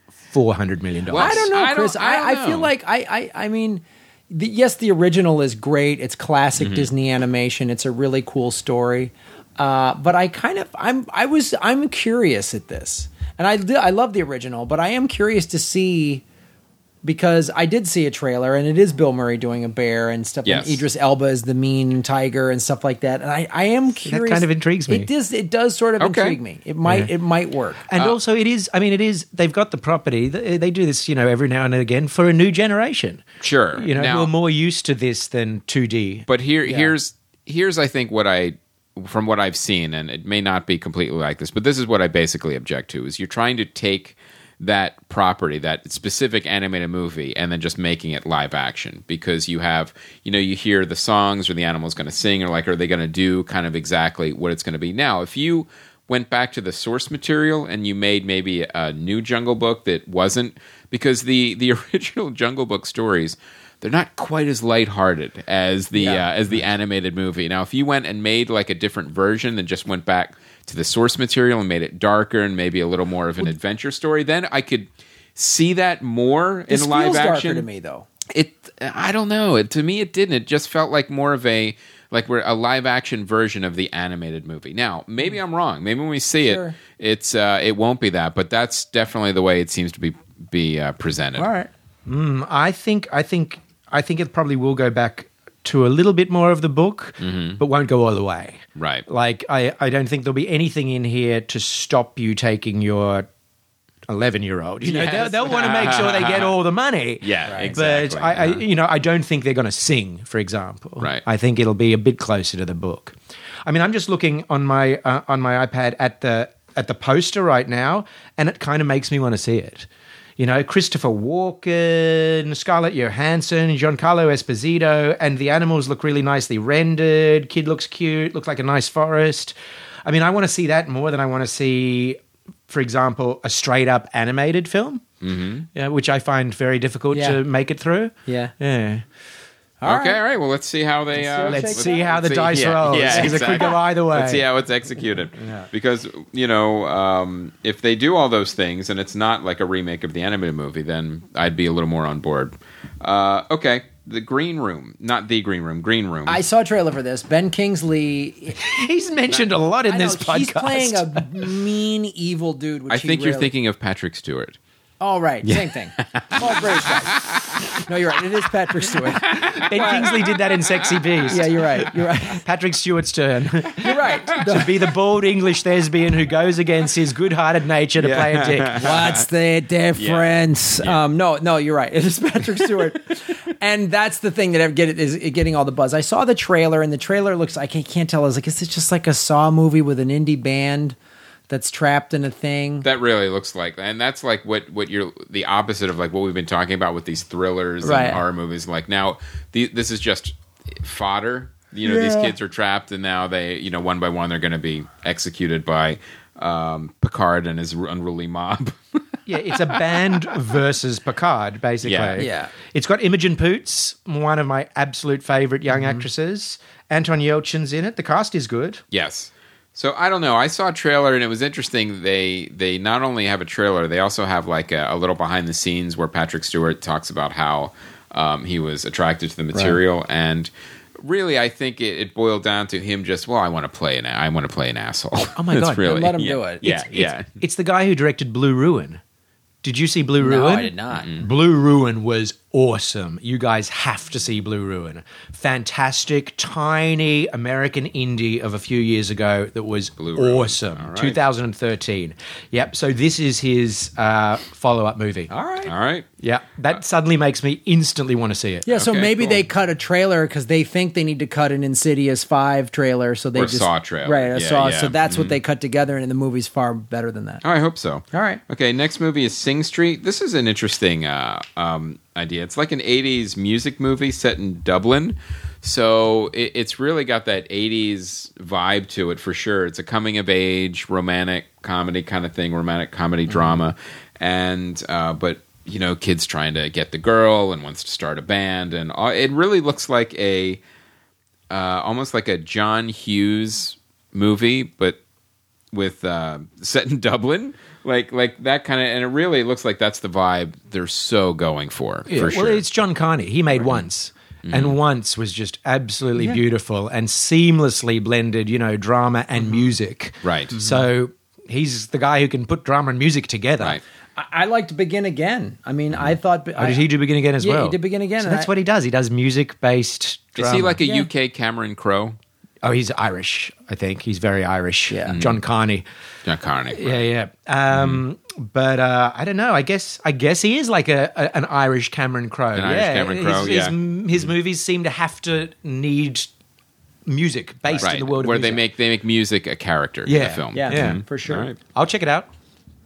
four hundred million dollars. I don't know, I don't- Chris. I I, don't I, know. feel like I, I, I mean, the, yes, the original is great. It's classic Mm-hmm. Disney animation. It's a really cool story. Uh, but I kind of, I'm, I was, I'm curious at this, and I, di- I love the original, but I am curious to see because I did see a trailer, and it is Bill Murray doing a bear and stuff. Yes. And Idris Elba is the mean tiger and stuff like that. And I, I am curious. kind of intrigues me. It does. It does sort of Okay. intrigue me. It might. It might work. And uh, also, it is. I mean, it is. They've got the property. They, they do this, you know, every now and again for a new generation. Sure. You know, Now- who are more used to this than 2D. But here, here's here's I think what I from what I've seen, and it may not be completely like this, but this is what I basically object to: is you're trying to take that property, that specific animated movie, and then just making it live action because you have, you know, you hear the songs or the animal's going to sing, or like, are they going to do kind of exactly what it's going to be? Now, if you went back to the source material and you made maybe a new Jungle Book that wasn't because the the *laughs* original Jungle Book stories they're not quite as lighthearted as the uh, as the animated movie. Now, if you went and made like a different version and just went back to the source material and made it darker and maybe a little more of an adventure story, then I could see that more This in live feels darker action to me, though. it i don't know it, to me it didn't it just felt like more of a like we're a live action version of the animated movie now maybe i'm wrong maybe when we see Sure. it it's uh it won't be that but that's definitely the way it seems to be be uh, presented All right. I think. I think. I think it probably will go back to a little bit more of the book, but won't go all the way. Right. Like I. I don't think there'll be anything in here to stop you taking your. 11 year old you know Yes. they'll, they'll want to make sure they get all the money *laughs* Yeah, Right. exactly. but I, I you know i don't think they're going to sing for example Right. i think it'll be a bit closer to the book i mean i'm just looking on my uh, on my ipad at the at the poster right now and it kind of makes me want to see it you know christopher walken scarlett johansson giancarlo esposito and the animals look really nicely rendered kid looks cute looks like a nice forest i mean i want to see that more than i want to see for example, a straight up animated film, mm-hmm. yeah, which I find very difficult Yeah. to make it through. Yeah. Yeah. All okay, right. all right. Well, let's see how they. uh, Let's Check it see how the See- dice yeah, rolls. Yeah, because it could go exactly. either way. Let's see how it's executed. *laughs* Because you know, um, if they do all those things and it's not like a remake of the animated movie, then I'd be a little more on board. Uh, okay, the Green Room, not the Green Room, Green Room. I saw a trailer for this. Ben Kingsley. *laughs* He's mentioned a lot in I this know, podcast. he's playing a mean, evil dude. Which I he think you're thinking of Patrick Stewart. Oh, right. Same thing. All British guys. No, you're right. It is Patrick Stewart. ben Kingsley did that in Sexy Beast. Yeah, you're right. You're right. Patrick Stewart's turn You're right. to be the bald English thespian who goes against his good-hearted nature to play a dick. *laughs* What's the difference? Um, no, no, you're right. It is Patrick Stewart, and that's the thing that I get is getting all the buzz. I saw the trailer, and the trailer looks. I can't, can't tell. I was like, is this just like a Saw movie with an indie band that's trapped in a thing? That really looks like, that. and that's like what what you're the opposite of like what we've been talking about with these thrillers Right. and horror movies. Like now, the, this is just fodder. You know, these kids are trapped, and now they, you know, one by one, they're going to be executed by um, Picard and his unruly mob. *laughs* Yeah, it's a band versus Picard, basically. Yeah. Yeah. It's got Imogen Poots, one of my absolute favorite young actresses. Anton Yelchin's in it. The cast is good. Yes. So I don't know. I saw a trailer and it was interesting. They they not only have a trailer, they also have like a, a little behind the scenes where Patrick Stewart talks about how um, he was attracted to the material and. Really, I think it, it boiled down to him just well, I want to play an I want to play an asshole. Oh my *laughs* God, really, let him yeah, do it. Yeah, It's- yeah. It's, it's the guy who directed Blue Ruin. Did you see Blue Ruin? No, Ruin? I did not. Blue Ruin was awesome. You guys have to see Blue Ruin. Fantastic, tiny American indie of a few years ago that was Blue Ruin. awesome. All right. 2013. Yep. So this is his uh, follow up movie. All right. All right. Yeah. That suddenly makes me instantly want to see it. Yeah, so Okay, maybe cool. they cut a trailer because they think they need to cut an Insidious Five trailer, so they Or just Saw trailer. right? A Yeah, Saw. yeah. So that's what they cut together, and the movie's far better than that. Oh, I hope so. All right. Okay, next movie is Sing Street. This is an interesting uh, um, idea. It's like an 80s music movie set in Dublin. So it, it's really got that 80s vibe to it for sure. It's a coming of age, romantic comedy kind of thing, romantic comedy drama. And, uh, but, you know, kids trying to get the girl and wants to start a band. And all, it really looks like a, uh, almost like a John Hughes movie, but with uh, set in *laughs* Dublin, like like that kind of, and it really looks like that's the vibe they're so going for Yeah, for well, sure. it's John Carney. He made once. Mm-hmm. And once was just absolutely beautiful and seamlessly blended, you know, drama and music. Mm-hmm. Right. So he's the guy who can put drama and music together. right. I, I liked Begin Again. I mean, I thought. Oh, did he do Begin Again as Yeah, well? he did Begin Again, So that's I- what he does. He does music based Is he like a Yeah. UK Cameron Crowe? Oh, he's Irish, I think. He's very Irish. Yeah. John Carney. John Carney. Yeah, yeah. Um, But uh, I don't know. I guess I guess he is like a, a an Irish Cameron Crowe. An yeah, Irish Cameron Crowe, His, yeah. his, his movies seem to have to need music based Right, in the world of where they make they make music a character in Yeah. the film. Yeah, Yeah. for sure. All right. I'll check it out.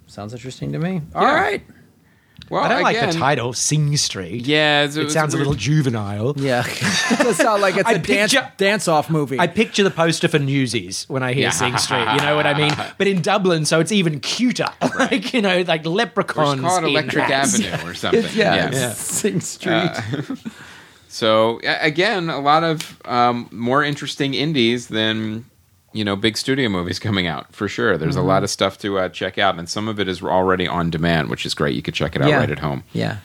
Sounds interesting to me. All right. Well, I don't like the title, Sing Street. Yeah, it's- it sounds a weird. little juvenile. Yeah, it does sound like it's I a dance picture- dance off movie. I picture the poster for Newsies when I hear Yeah. Sing Street. You know what I mean? *laughs* But in Dublin, so it's even cuter. *laughs* like you know, like Or leprechauns. just call it in Electric hats. Avenue or *laughs* something. yeah, Yeah. Sing Street. So again, a lot of um, more interesting indies than you know big studio movies *laughs* coming out for sure. There's Mm-hmm. a lot of stuff to uh, check out, and some of it is already on demand, which is great. You could check it out Yeah. right at home. yeah,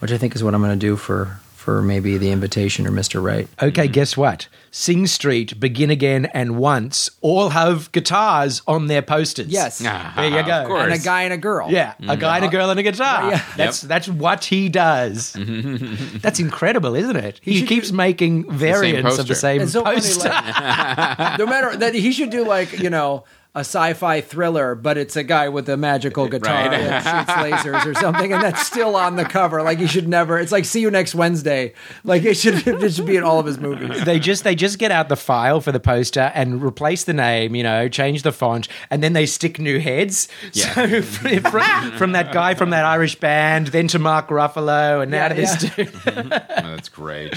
which I think is what I'm going to do for for maybe the invitation or Mr. Right. Okay, guess what? Sing Street, Begin Again, and Once all have guitars on their posters. Yes. Ah, There you go. Of course. And a guy and a girl. Yeah, a guy and a girl and a guitar. Yeah. That's that's what he does. *laughs* that's incredible, isn't it? He, should keeps do- making variants of the same It's so funny, poster. like, no matter that he should do like you know a sci-fi thriller, but it's a guy with a magical *laughs* guitar Right. that *laughs* shoots lasers or something, and that's still on the cover. Like he should never. It's like see you next Wednesday. Like it should *laughs* it should be in all of his movies. they just they just get out the file for the poster and replace the name, you know, change the font, and then they stick new heads. Yeah. So from, from that guy from that Irish band, then to Mark Ruffalo, and now Yeah, to this yeah. dude. Oh, that's great.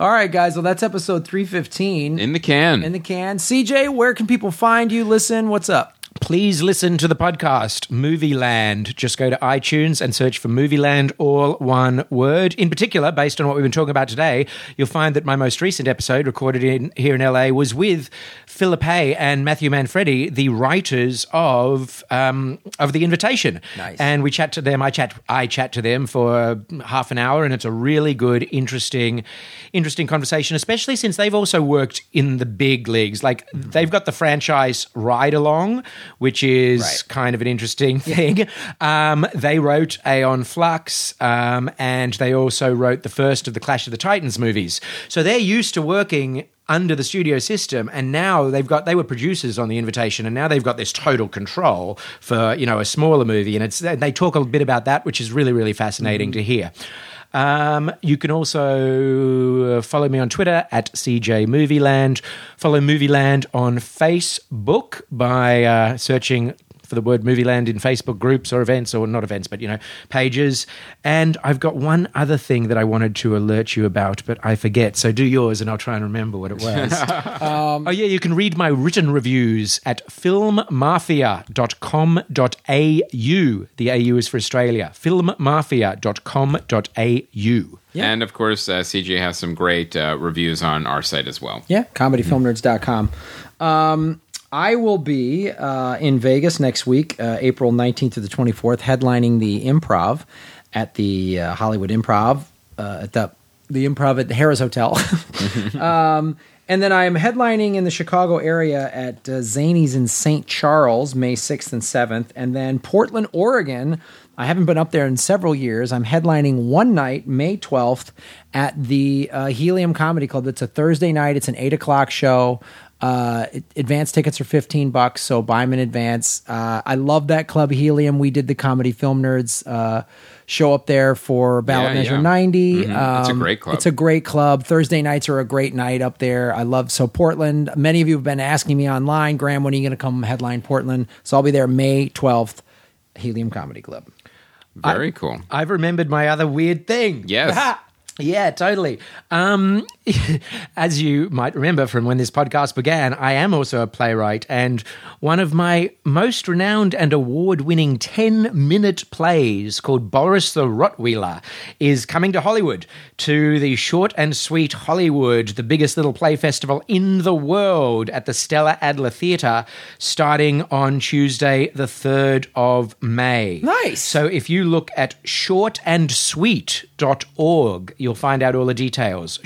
All right, guys. Well, that's episode three fifteen In the can. in the can. CJ, where can people find you? Listen, what's up? Please listen to the podcast Movie Land. Just go to iTunes and search for Movie Land, all one word. In particular, based on what we've been talking about today, you'll find that my most recent episode, recorded in here in LA, was with Philip Hay and Matthew Manfredi, the writers of um, of The Invitation. Nice. And we chat to them. I chat I chat to them for half an hour, and it's a really good, interesting, interesting conversation. Especially since they've also worked in the big leagues. Like they've got the franchise Ride Along, which is Right. kind of an interesting *laughs* thing. Um, they wrote Aeon Flux, um, and they also wrote the first of the Clash of the Titans movies. So they're used to working under the studio system and now they've got they were producers on the invitation and now they've got this total control for you know a smaller movie and it's they talk a bit about that which is really really fascinating to hear um, you can also uh, follow me on Twitter at CJ Movieland. Follow Movieland on Facebook by uh, searching for the word Movieland in Facebook groups or events, or not events, but you know, pages. And I've got one other thing that I wanted to alert you about, but I forget. So do yours, and I'll try and remember what it was. *laughs* oh yeah, you can read my written reviews at filmmafia.com.au. The AU is for Australia. filmmafia.com.au. And of course, uh, CJ has some great uh, reviews on our site as well. Yeah, comedyfilmnerds.com. Um, I will be uh, in Vegas next week, uh, April 19th to the 24th, headlining the improv at the uh, Hollywood Improv, uh, at the, the improv at the Harrah's Hotel. *laughs* um, and then I am headlining in the Chicago area at uh, Zanies in St. Charles, May 6th and 7th. And then Portland, Oregon. I haven't been up there in several years. I'm headlining one night, May 12th, at the uh, Helium Comedy Club. It's a Thursday night. It's an 8 o'clock show. Uh, advance tickets are 15 bucks, so buy them in advance. Uh, I love that club, Helium. We did the Comedy Film Nerds uh, show up there for Ballot Yeah, Measure yeah. 90. Mhm. It's a Um, great club. It's a great club. Thursday nights are a great night up there. I love so Portland. Many of you have been asking me online, Graham, when are you going to come headline Portland? So I'll be there May 12th, Helium Comedy Club. Very cool. I've remembered my other weird thing. Yes. *laughs* yeah, totally. Um, *laughs* as you might remember from when this podcast began, I am also a playwright, and one of my most renowned and award winning 10 minute plays called Boris the Rottweiler is coming to Hollywood to the Short and Sweet Hollywood, the biggest little play festival in the world at the Stella Adler Theatre, starting on Tuesday, the 3rd of May. Nice. So if you look at shortandsweet.org, you'll find out all the details.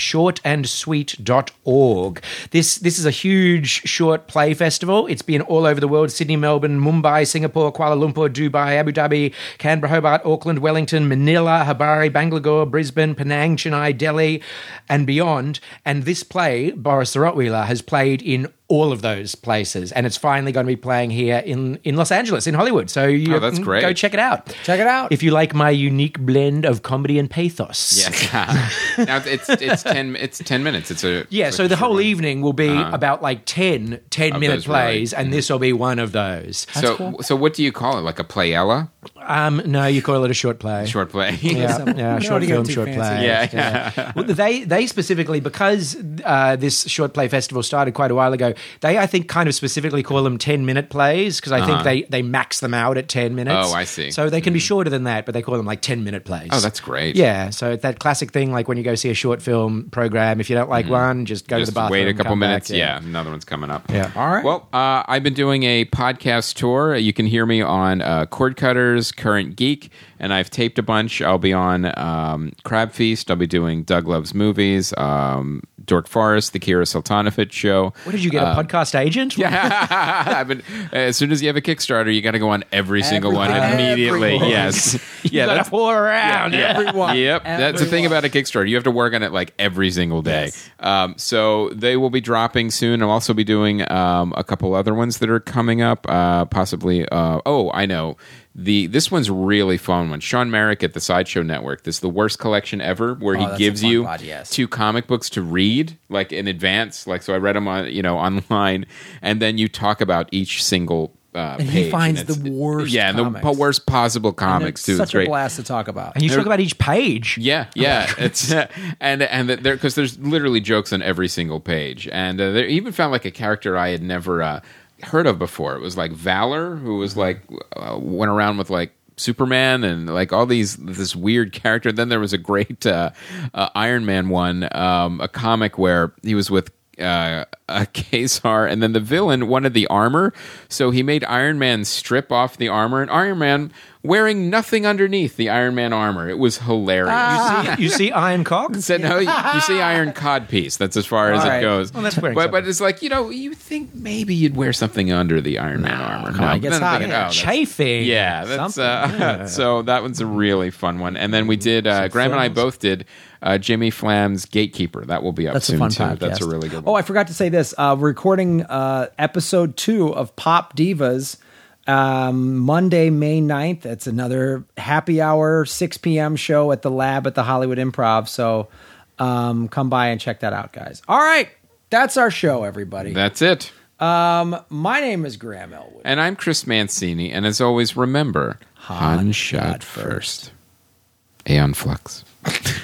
Shortandsweet.org. This this is a huge short play festival. It's been all over the world Sydney, Melbourne, Mumbai, Singapore, Kuala Lumpur, Dubai, Abu Dhabi, Canberra, Hobart, Auckland, Wellington, Manila, Habari, Bangalore, Brisbane, Penang, Chennai, Delhi, and beyond. And this play, Boris the Rottweiler, has played in all of those places, and it's finally going to be playing here in, in Los Angeles, in Hollywood. So you Oh, that's can great. go check it out. Check it out. If you like my unique blend of comedy and pathos. Yes. *laughs* now it's it's ten it's ten minutes. It's a Yeah, it's so a the whole one. evening will be Uh-huh. about like 10 10 Of minute those, really. plays, and this will be one of those. So so what do you call it? Like a playella? Um, no, you call it a short play. Short play. *laughs* Yeah, Simple. yeah, short wanna film, short fancy. play. Yeah, yeah. Well, they they specifically because uh, this short play festival started quite a while ago. They I think kind of specifically call them ten minute plays because I think Uh-huh. they they max them out at ten minutes. Oh, I see. So they can be shorter than that, but they call them like ten minute plays. Oh, that's great. Yeah, so that classic thing like when you go see a short film program, if you don't like one, just go Mm-hmm. Just to the bathroom. wait a couple come back, minutes. yeah. another one's coming up. Yeah. All right. Well, uh, I've been doing a podcast tour. You can hear me on uh, Cord Cutters, Current Geek, and I've taped a bunch. I'll be on um, Crab Feast. I'll be doing Doug Loves Movies, um, Dork Forest, The Kira Soltanovich Show. What did you get? a podcast agent? *laughs* I've been, as soon as you have a Kickstarter, you got to go on every single one immediately. *laughs* Everyone. Yes. *laughs* Gotta that's- pour around. yeah. Everyone. Yep. That's the thing about a Kickstarter. You have to work on it like every single day. Yes. Um, so they will be dropping soon. I'll also be doing um, a couple other ones that are coming up. Uh, possibly. Uh, oh, I know. The this one's really fun one. Sean Merrick at the Sideshow Network. This is the worst collection ever, where Oh, he gives you pod, yes. two comic books to read like in advance. Like so, I read them on you know *laughs* online, and then you talk about each single. Uh, And he finds it's- the worst yeah, and the po- worst possible And comics it's too. such it's great. a blast to talk about. And you talk about each page. Yeah, yeah, it's uh, *laughs* and and the- there because there's literally jokes on every single page, and uh, they even found like a character I had never. Heard of before. It was like Valor, who was like uh, went around with like Superman and like all these this weird character. Then there was a great uh, uh, Iron Man one, um, a comic where he was with uh, a *laughs* Ka-Zar, and then the villain wanted the armor, so he made Iron Man strip off the armor, and Iron Man wearing nothing underneath the Iron Man armor. It was hilarious. Ah. *laughs* You see Iron Cock? *laughs* Said no, you, you see Iron *laughs* Cod piece. That's as far as it goes. Well, that's wearing but, but it's like you know, you think maybe you'd wear something under the Iron Man armor. no, it gets hot. thinking, Yeah, oh, Chafing. yeah, that's uh, so that one's a really fun one. And then we did. Uh, Graham and I both did uh, Jimmy Flam's Gatekeeper. That will be up That's soon a fun too. podcast. That's a really good Oh, one. I forgot to say this. Uh, we're recording uh, episode two of Pop Divas um, Monday, May 9th. It's another happy hour, 6 p.m. show at the lab at the Hollywood Improv. So um, come by and check that out, guys. All right. That's our show, everybody. That's it. Um, My name is Graham Elwood. And I'm Chris Mancini. And as always, remember, Han, shot first. Aeon Flux. *laughs*